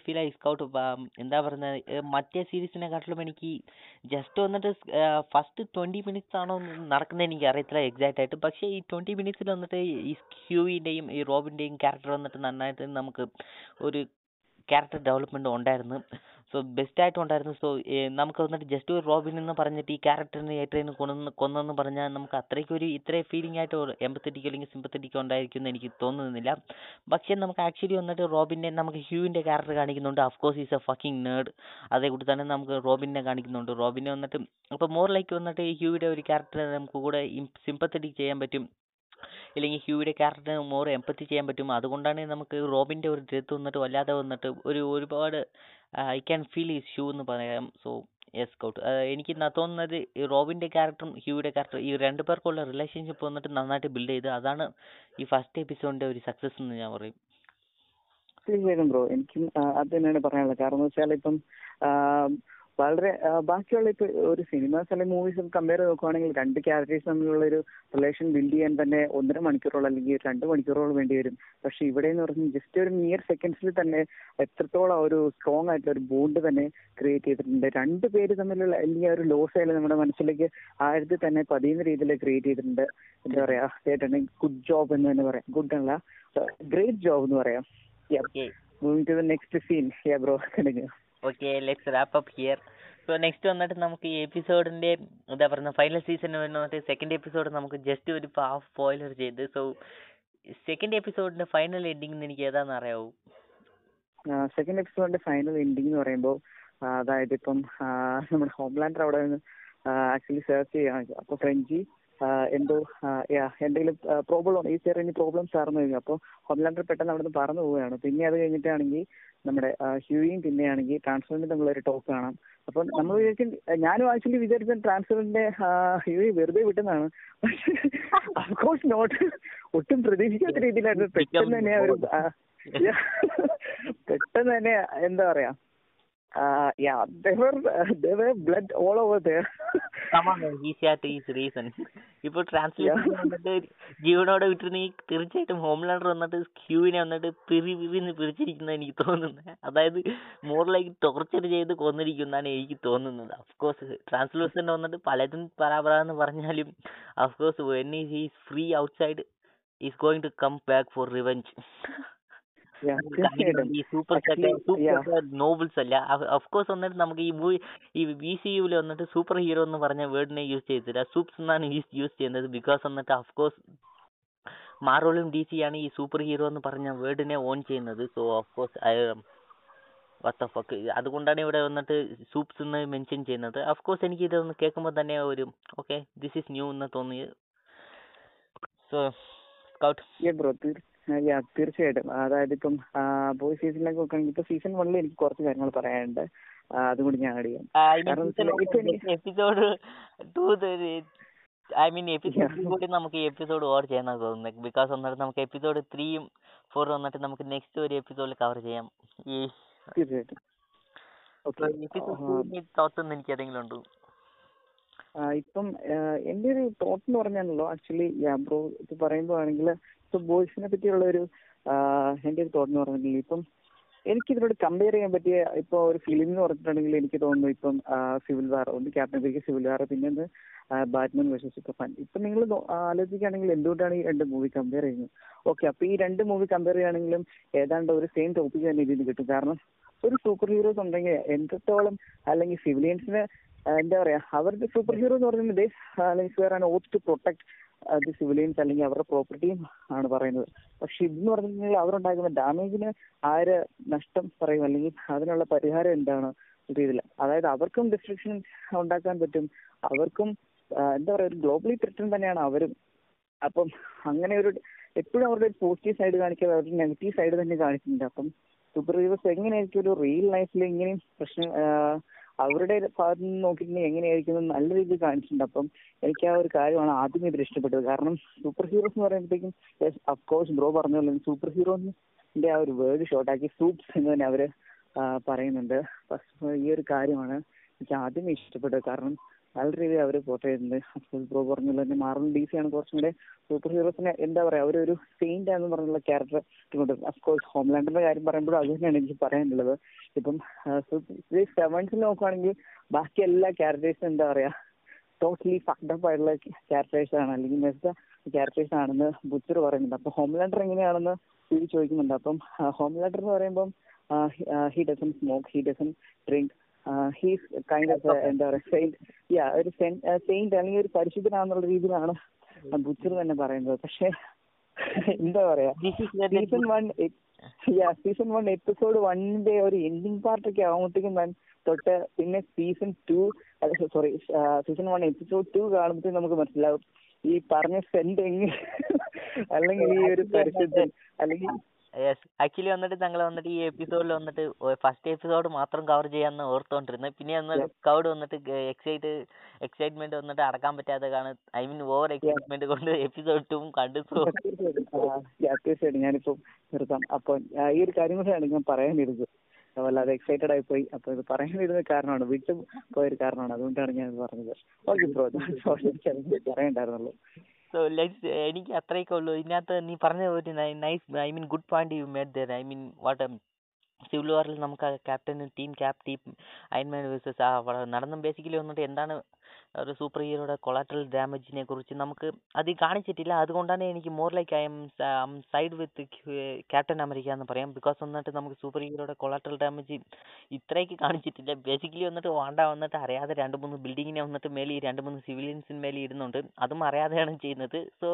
ഫീൽ ആയി സ്കൗട്ട് എന്താ പറയുന്നത് മറ്റേ സീരീസിനെക്കാട്ടിലും എനിക്ക് ജസ്റ്റ് വന്നിട്ട് ഫസ്റ്റ് ട്വന്റി മിനിറ്റ്സ് ആണോ നടക്കുന്നത് എനിക്ക് അറിയത്തില്ല എക്സാക്റ്റ് ആയിട്ട്. പക്ഷേ ഈ ട്വന്റി മിനിറ്റ്സിൽ വന്നിട്ട് ഈ ഹ്യൂവിന്റെയും ഈ റോബിന്റെയും ക്യാരക്ടർ വന്നിട്ട് നന്നായിട്ട് നമുക്ക് ഒരു ക്യാരക്ടർ ഡെവലപ്മെന്റ് ഉണ്ടായിരുന്നു. സോ ബെസ്റ്റ് ആയിട്ടും ഉണ്ടായിരുന്നു സോ നമുക്ക് വന്നിട്ട് ജസ്റ്റ് ഒരു റോബിൻ എന്ന് പറഞ്ഞിട്ട് ഈ ക്യാരക്ടറിനെ ഏറ്റവും കൊന്നു കൊന്നെന്ന് പറഞ്ഞാൽ നമുക്ക് അത്രയ്ക്ക് ഒരു ഇത്രയും ഫീലിംഗ് ആയിട്ട് എമ്പത്തറ്റിക്കോ അല്ലെങ്കിൽ സിമ്പത്തറ്റിക്കോ ഉണ്ടായിരിക്കും എന്ന് എനിക്ക് തോന്നുന്നില്ല. പക്ഷേ നമുക്ക് ആക്ച്വലി വന്നിട്ട് റോബിന്റെ നമുക്ക് ഹ്യൂവിന്റെ ക്യാരക്ടർ കാണിക്കുന്നുണ്ട്. Of course is a fucking nerd അതേ കൂടി തന്നെ നമുക്ക് റോബിനെ കാണിക്കുന്നുണ്ട്. റോബിനെ വന്നിട്ട് അപ്പോൾ മോർ ലൈക്ക് വന്നിട്ട് ഹ്യൂവിന്റെ ഒരു ക്യാരക്ടർ നമുക്ക് കൂടെ സിമ്പത്തറ്റിക് ചെയ്യാൻ പറ്റും. ഇല്ലെങ്കിൽ ഹ്യൂയുടെ ക്യാരക്ടറിന് മോർ എമ്പത്തി ചെയ്യാൻ പറ്റും. അതുകൊണ്ടാണ് നമുക്ക് റോബിന്റെ ഒരു ഡെത്ത് വന്നിട്ട് വല്ലാതെ വന്നിട്ട് ഒരു ഒരുപാട് I can feel is Hugh എന്ന് പറയാം. സോ യെസ് കൗട്ട് എനിക്ക് തോന്നുന്നത് ഈ റോബിന്റെ ക്യാരക്ടറും ഹ്യൂയുടെ ക്യാരക്ടറും ഈ രണ്ട് പേർക്കുള്ള റിലേഷൻഷിപ്പ് വന്നിട്ട് നന്നായിട്ട് ബിൽഡ് ചെയ്ത് അതാണ് ഈ ഫസ്റ്റ് എപ്പിസോഡിന്റെ ഒരു സക്സസ് എന്ന് ഞാൻ പറയും. തീർച്ചയായിട്ടും ബ്രോ എനിക്കും അത് തന്നെയാണ് പറയാനുള്ളത്. കാരണം എന്ന് വെച്ചാൽ ഇപ്പം വളരെ ബാക്കിയുള്ള ഇപ്പൊ ഒരു സിനിമാസ് അല്ലെങ്കിൽ മൂവീസ് കമ്പയർ നോക്കുവാണെങ്കിൽ രണ്ട് ക്യാരക്ടേഴ്സ് തമ്മിലുള്ള ഒരു റിലേഷൻ ബിൽഡ് ചെയ്യാൻ തന്നെ ഒന്നര മണിക്കൂറോളം അല്ലെങ്കിൽ രണ്ട് മണിക്കൂറോളം വേണ്ടി വരും. പക്ഷെ ഇവിടെ എന്ന് പറഞ്ഞാൽ ജസ്റ്റ് ഒരു നിയർ സെക്കൻഡ്സിൽ തന്നെ എത്രത്തോളം ഒരു സ്ട്രോങ് ആയിട്ടുള്ള ഒരു ബോണ്ട് തന്നെ ക്രിയേറ്റ് ചെയ്തിട്ടുണ്ട്. രണ്ട് പേര് തമ്മിലുള്ള അല്ലെങ്കിൽ ഒരു ലോസ് ആയാലും നമ്മുടെ മനസ്സിലേക്ക് ആഴത്തിൽ തന്നെ പതിയുന്ന രീതിയിൽ ക്രിയേറ്റ് ചെയ്തിട്ടുണ്ട്. എന്താ പറയാ ചേട്ടൻ ഗുഡ് ജോബ് എന്ന് തന്നെ പറയാം. ഗുഡ് അല്ല ഗ്രേറ്റ് ജോബ് എന്ന് പറയാം. Okay moving to the next scene yeah bro continue okay let's wrap up here so next വന്നിട്ട് നമുക്ക് ഈ എപ്പിസോഡിന്റെ എന്താ പറയുക ഫൈനൽ സീസൺ വന്നിട്ട് സെക്കൻഡ് എപ്പിസോഡ് നമുക്ക് ജസ്റ്റ് ഒരു ഹാഫ് സ്പോയിലർ ചെയ്ത്. സോ സെക്കൻഡ് എപ്പിസോഡിന്റെ ഫൈനൽ എൻഡിങ് എനിക്ക് ഏതാണെന്ന് അറിയാവൂ? സെക്കൻഡ് എപ്പിസോഡിന്റെ ഫൈനൽ എൻഡിങ് എന്ന് പറയുമ്പോൾ അതായത് ഇപ്പം നമ്മുടെ ഹോംലാൻഡർ അവിടെ നിന്ന് ആക്ച്വലി സെർച്ച് ചെയ്യാണ്. അപ്പൊ ഫ്രഞ്ചി എന്തോ എന്തെങ്കിലും പ്രോബ്ലം ഈ ചെറിയ പ്രോബ്ലംസ് ആർന്നു കഴിഞ്ഞു അപ്പോൾ ഹോംലാൻഡർ പെട്ടെന്ന് അവിടെ നിന്ന് പറന്നു പോവുകയാണ്. പിന്നെ അത് കഴിഞ്ഞിട്ടാണെങ്കിൽ നമ്മുടെ ഹ്യൂയും ഹ്യൂയും പിന്നെയാണെങ്കിൽ ട്രാൻസ്ഫറിന്റെ തമ്മിൽ ഒരു ടോക്ക് കാണാം. അപ്പം നമ്മൾ വിചാരിക്കും ഞാനും ആക്ച്വലി വിചാരിച്ച ട്രാൻസ്ഫറിന്റെ ഹ്യൂയി വെറുതെ വിട്ടുന്നതാണ് അഫ്കോഴ്സ് നോട്ട് ഒട്ടും പ്രതീക്ഷിക്കാത്ത രീതിയിലായിരുന്നു. പെട്ടെന്ന് തന്നെ ഒരു. പെട്ടെന്ന് തന്നെ എന്താ പറയാ blood all over there easy ആയിട്ട് ഈസ് റീസൺ ഇപ്പൊ ട്രാൻസ്ലേഷൻ വന്നിട്ട് ജീവനോടെ വിട്ടിരുന്നെങ്കിൽ തീർച്ചയായിട്ടും ഹോംലാൻഡർ വന്നിട്ട് ക്യൂവിനെ വന്നിട്ട് പിരി പിരിന്ന് പിരിച്ചിരിക്കുന്ന എനിക്ക് തോന്നുന്നത് അതായത് മോർ ലൈക്ക് ടോർച്ചർ ചെയ്ത് കൊന്നിരിക്കുന്നതാണ് എനിക്ക് തോന്നുന്നത്. അഫ്കോഴ്സ് ട്രാൻസ്ലേഷൻ വന്നിട്ട് പലതും പരാപരാന്ന് പറഞ്ഞാലും of course when is free outside is going to come back for revenge ഈ സൂപ്പർ yeah. സൂപ്പർ നോവൽസ് അല്ല? കോഴ്സ് വന്നിട്ട് നമുക്ക് ഈ മൂവി ഈ വി സി യുവിൽ വന്നിട്ട് സൂപ്പർ ഹീറോ എന്ന് പറഞ്ഞ വേർഡിനെ യൂസ് ചെയ്തില്ല സൂപ്സ് എന്നാണ് യൂസ് ചെയ്യുന്നത്. ബിക്കോസ് വന്നിട്ട് കോഴ്സ് മാർവലും ഡി സി ആണ് ഈ സൂപ്പർ ഹീറോ എന്ന് പറഞ്ഞ വേർഡിനെ ഓൺ ചെയ്യുന്നത്. So course what the fuck അതുകൊണ്ടാണ് ഇവിടെ വന്നിട്ട് സൂപ്സ് എന്ന് മെൻഷൻ ചെയ്യുന്നത്. കോഴ്സ് എനിക്ക് ഇതൊന്ന് കേൾക്കുമ്പോൾ തന്നെ ഒരു ഓക്കെ ദിസ് ഈസ് ന്യൂ എന്ന് തോന്നി so Scout Yeah, bro. Yeah, തീർച്ചയായിട്ടും. അതായത് ഇപ്പം ബോയ് സീസണിലേക്ക് നോക്കുകയാണെങ്കിൽ ഇപ്പൊ സീസൺ വണ്ണിൽ എനിക്ക് കുറച്ച് കാര്യങ്ങൾ പറയാനുണ്ട്. അതും കൂടി ഞാൻ ആഡ് ചെയ്യാം. Episode two I mean episode കൂടി നമുക്ക് എപ്പിസോഡ് ഓവർ ചെയ്യാനാ തോന്നുന്നത്. ബിക്കോസ് വന്നിട്ട് നമുക്ക് എപ്പിസോഡ് ത്രീയും ഫോറും വന്നിട്ട് നമുക്ക് നെക്സ്റ്റ് ഒരു എപ്പിസോഡിൽ കവർ ചെയ്യാം. ഈ എപ്പിസോഡ് എനിക്ക് ഏതെങ്കിലും ഉണ്ടോ? ഇപ്പം എന്റെ ഒരു തോട്ട് എന്ന് പറഞ്ഞാണല്ലോ ആക്ച്വലി ബ്രോ ഇത് പറയുമ്പോഴാണെങ്കിൽ ഇപ്പൊ ബോയ്സിനെ പറ്റിയുള്ള ഒരു എന്റെ ഒരു തോട്ട് എന്ന് പറഞ്ഞിട്ടുണ്ടെങ്കിൽ ഇപ്പം എനിക്ക് ഇതിനോട് കമ്പയർ ചെയ്യാൻ പറ്റിയ ഇപ്പൊ ഒരു ഫിലിം എന്ന് പറഞ്ഞിട്ടുണ്ടെങ്കിൽ എനിക്ക് തോന്നുന്നു ഇപ്പം സിവിൽ വാർ ഒന്ന് ക്യാപ്റ്റൻ അമേരിക്ക സിവിൽ വാർ പിന്നെ ഒന്ന് ബാറ്റ്മാൻ വേഴ്സസ് സൂപ്പർമാൻ ഇപ്പൊ നിങ്ങൾ ആലോചിക്കുകയാണെങ്കിൽ എന്തുകൊണ്ടാണ് ഈ രണ്ട് മൂവി കമ്പയർ ചെയ്യുന്നത്? ഓക്കെ അപ്പൊ ഈ രണ്ട് മൂവി കമ്പയർ ചെയ്യുകയാണെങ്കിലും ഏതാണ്ട് ഒരു സെയിം ടോപ്പിക് തന്നെ ഇതിൽ കിട്ടും. കാരണം ഒരു സൂപ്പർ ഹീറോസ് ഉണ്ടെങ്കിൽ എത്രത്തോളം അല്ലെങ്കിൽ സിവിലിയൻസിന് എന്താ പറയാ അവരുടെ സൂപ്പർ ഹീറോ എന്ന് പറയുന്നത് life where and oath to protect the civilians അല്ലെങ്കിൽ അവരുടെ പ്രോപ്പർട്ടിയും ആണ് പറയുന്നത്. പക്ഷെ ഇതെന്ന് പറഞ്ഞാൽ അവരുണ്ടാക്കുന്ന ഡാമേജിന് ആര് നഷ്ടം പറയും? അല്ലെങ്കിൽ അതിനുള്ള പരിഹാരം എന്താണ്? രീതിയിൽ അതായത് അവർക്കും ഡിസ്ട്രിക്ഷൻ ഉണ്ടാക്കാൻ പറ്റും. അവർക്കും എന്താ പറയാ ഒരു ഗ്ലോബലി ത്രെറ്റൻ തന്നെയാണ് അവരും. അപ്പം അങ്ങനെ ഒരു എപ്പോഴും അവരുടെ പോസിറ്റീവ് സൈഡ് കാണിക്കാതെ അവരുടെ നെഗറ്റീവ് സൈഡ് തന്നെ കാണിക്കുന്നുണ്ട്. അപ്പം സൂപ്പർ ഹീറോസ് എങ്ങനെയായിരിക്കും ഒരു റിയൽ ലൈഫിൽ ഇങ്ങനെയും പ്രശ്നം അവരുടെ ഭാഗത്ത് നിന്ന് നോക്കിയിട്ടുണ്ടെങ്കിൽ എങ്ങനെയായിരിക്കും നല്ല രീതിയിൽ കാണിച്ചിട്ടുണ്ട്. അപ്പം എനിക്ക് ആ ഒരു കാര്യമാണ് ആദ്യം ഇതിൽ ഇഷ്ടപ്പെട്ടത്. കാരണം സൂപ്പർ ഹീറോസ് എന്ന് പറയുമ്പോഴത്തേക്കും അഫ്കോഴ്സ് ബ്രോ പറഞ്ഞ പോലെ സൂപ്പർ ഹീറോന്റെ ആ ഒരു വേർഡ് ഷോർട്ടാക്കി സൂപ്സ് എന്ന് തന്നെ അവർ പറയുന്നുണ്ട്. ഈ ഒരു കാര്യമാണ് എനിക്ക് ആദ്യമേ ഇഷ്ടപ്പെട്ടത്. കാരണം നല്ല രീതിയിൽ അവർ പോർട്ട് ചെയ്തിട്ടുണ്ട് അഫ്കോഴ്സ് ബ്രോ പറഞ്ഞ പോലെ തന്നെ മാർവൽ ഡി സി ആണ് കുറച്ചും കൂടെ സൂപ്പർ ഹീറോസിനെ എന്താ പറയാ അവരൊരു സെയിന്റ് ആണെന്ന് പറഞ്ഞുള്ള ക്യാരക്ടർ കൊണ്ട് അഫ്കോഴ്സ് ഹോംലാൻഡിന്റെ കാര്യം പറയുമ്പോഴും അത് തന്നെയാണ് എനിക്ക് പറയാനുള്ളത്. ഇപ്പം സെവൻസിൽ നോക്കുവാണെങ്കിൽ ബാക്കി എല്ലാ ക്യാരക്ടേഴ്സും എന്താ പറയാ ടോട്ടലി ഫക്ഡപ്പ് ആയിട്ടുള്ള ക്യാരക്ടേഴ്സ് ആണ്. അല്ലെങ്കിൽ മെസ്സ ക്യാരക്ടേഴ്സ് ആണെന്ന് ബുച്ചർ പറയുന്നുണ്ട്. അപ്പൊ ഹോംലാൻഡർ എങ്ങനെയാണെന്ന് ചോദിക്കുന്നുണ്ട്. അപ്പം ഹോംലാൻഡർ എന്ന് പറയുമ്പം he doesn't smoke he doesn't drink he's kind of എന്താ പറയാ സെയിന്റ് യാ ഒരു സെയിന്റ് അല്ലെങ്കിൽ ഒരു പരിശുദ്ധനാന്നുള്ള രീതിയിലാണ് ബുച്ചർ തന്നെ പറയുന്നത്. പക്ഷെ എന്താ പറയാ season one yeah season one episode വണ്ണിന്റെ ഒരു എൻഡിങ് പാർട്ടൊക്കെ ആകുമ്പോഴത്തേക്കും തൊട്ട് പിന്നെ season two sorry season one episode two കാണുമ്പോഴത്തേക്കും നമുക്ക് മനസ്സിലാവും. ഈ പറഞ്ഞ സെന്റ് എങ്ങനെ അല്ലെങ്കിൽ ഈ ഒരു പരിശുദ്ധൻ അല്ലെങ്കിൽ യെസ് ആക്ച്വലി വന്നിട്ട് ഞങ്ങൾ വന്നിട്ട് ഈ എപ്പിസോഡിൽ വന്നിട്ട് ഫസ്റ്റ് എപ്പിസോഡ് മാത്രം കവർ ചെയ്യാന്ന് ഓർത്തോണ്ടിരുന്നു. പിന്നെ വന്നിട്ട് കൗഡ് വന്നിട്ട് എക്സൈറ്റ് എക്സൈറ്റ്മെന്റ് വന്നിട്ട് അടക്കാൻ പറ്റാതെ കാണും ഐ മീൻ ഓവർ എക്സൈറ്റ്മെന്റ് കൊണ്ട് എപ്പിസോഡ് ടു കണ്ടു തീർച്ചയായിട്ടും. ഞാനിപ്പോ നിർത്താം. അപ്പൊ ഈ ഒരു കാര്യം കൂടെയാണ് ഞാൻ പറയാനിരുന്നത്. വല്ലാതെ എക്സൈറ്റഡ് ആയി പോയി. അപ്പൊ ഇത് പറയാനിരുന്ന കാരണമാണ് വിട്ടു പോയൊരു കാരണമാണ്. അതുകൊണ്ടാണ് ഞാൻ പറഞ്ഞത്. ഓക്കെ ബ്രോ പറയണ്ടായിരുന്നുള്ളൂ. സോ ലെറ്റ്സ് എനിക്ക് അത്രയൊക്കെ ഉള്ളൂ. ഇതിനകത്ത് നീ പറഞ്ഞ ഒരു nice I mean good point you made there I mean what civil വാറിൽ നമുക്ക് Captain team Cap team Iron Man versus നടന്ന ബേസിക്കലി വന്നിട്ട് എന്താണ് ഒരു സൂപ്പർ ഹീറോയുടെ കൊളാട്രൽ ഡാമേജിനെ കുറിച്ച് നമുക്ക് അത് കാണിച്ചിട്ടില്ല. അതുകൊണ്ടാണ് എനിക്ക് more like I'm side with Captain America എന്ന് പറയാം. ബിക്കോസ് വന്നിട്ട് നമുക്ക് സൂപ്പർ ഹീറോയുടെ കൊളാട്രൽ ഡാമേജ് ഇത്രയ്ക്ക് കാണിച്ചിട്ടില്ല. ബേസിക്കലി വന്നിട്ട് വാണ്ട വന്നിട്ട് അറിയാതെ രണ്ട് മൂന്ന് ബിൽഡിങ്ങിനെ വന്നിട്ട് മേലെ രണ്ട് മൂന്ന് സിവിലിയൻസിന് മേലെ ഇടുന്നുണ്ട്. അതും അറിയാതെയാണ് ചെയ്യുന്നത്. So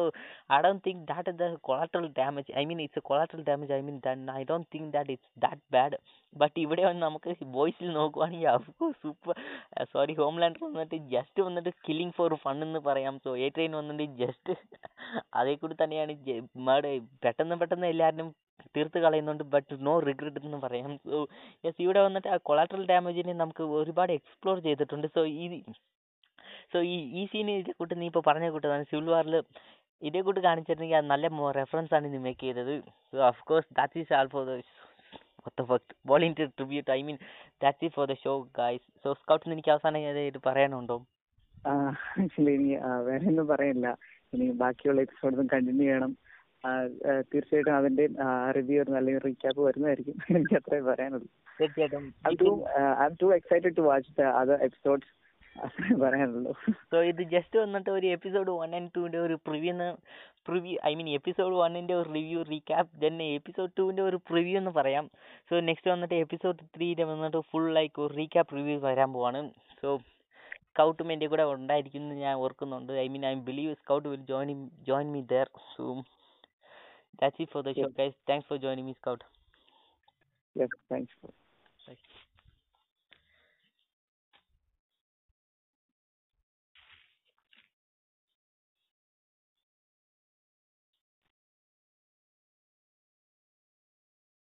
I don't think that the collateral damage I mean it's a collateral damage I mean I don't think that it's that bad but ഇവിടെ വന്ന് നമുക്ക് ബോയ്സിൽ നോക്കുവാണെങ്കിൽ of course super sorry Homelander വന്നിട്ട് ജസ്റ്റ് വന്നിട്ട് കില്ലിംഗ് ഫോർ ഫൺ എന്ന് പറയാം. So A train വന്നിട്ട് ജസ്റ്റ് അതേ കൂടി തന്നെയാണ് മേഡ് പെട്ടെന്ന് പെട്ടെന്ന് എല്ലാവരും തീർത്ത് കളയുന്നുണ്ട്. ബട്ട് നോ റിഗ്രറ്റ് എന്ന് പറയാം. സോ യെസ് ഇവിടെ വന്നിട്ട് ആ കൊളാട്രൽ ഡാമേജിനെ നമുക്ക് ഒരുപാട് എക്സ്പ്ലോർ ചെയ്തിട്ടുണ്ട്. സോ ഈ സോ ഈ ഈ സീൻ ഇതേ കൂട്ട് നീ ഇപ്പോൾ പറഞ്ഞ കൂട്ടതാണ് സിവിൽ വാറിൽ ഇതേ കൂട്ട് കാണിച്ചിരുന്നെങ്കിൽ അത് നല്ല റെഫറൻസ് ആണ് നീ മേക്ക് ചെയ്തത്. So of course that is all for the what the fuck? Volunteer tribute I mean that's it for the show guys. So Scouts എനിക്ക് അവസാനം ഇത് പറയാനുണ്ടോ? ആക്ച്വലി ഇനി വേറെ ഒന്നും പറയാനില്ല ഇനി ബാക്കിയുള്ള എപ്പിസോഡൊന്നും കണ്ടിന്യൂ ചെയ്യണം. തീർച്ചയായിട്ടും അതിന്റെ റിവ്യൂ അല്ലെങ്കിൽ റീക്യാപ്പ് വരുന്നതായിരിക്കും. എനിക്ക് അത്രേ പറയാനുള്ളൂ. തീർച്ചയായിട്ടും. I too excited to watch the other episodes അത്രേ പറയാനുള്ളൂ. സോ ഇത് ജസ്റ്റ് വന്നിട്ട് ഒരു എപ്പിസോഡ് വൺ ആൻഡ് ടുവിന്റെ ഒരു preview preview I mean episode വണ്ണിന്റെ ഒരു റിവ്യൂ റീക്യാപ്പ് ദെൻ എപ്പിസോഡ് ടുവിന്റെ ഒരു പ്രിവ്യൂ എന്ന് പറയാം. സോ നെക്സ്റ്റ് വന്നിട്ട് എപ്പിസോഡ് ത്രീയിലെ വന്നിട്ട് ഫുൾ ലൈക്ക് ഒരു റീക്യാപ്പ് റിവ്യൂ വരാൻ പോവാണ്. സോ സ്കൗട്ടും എന്റെ കൂടെ ഉണ്ടായിരിക്കുന്നു ഞാൻ ഓർക്കുന്നുണ്ട്. I mean I believe Scout will join join me there so that's it for the show guys thanks for joining me Scout thanks Bye.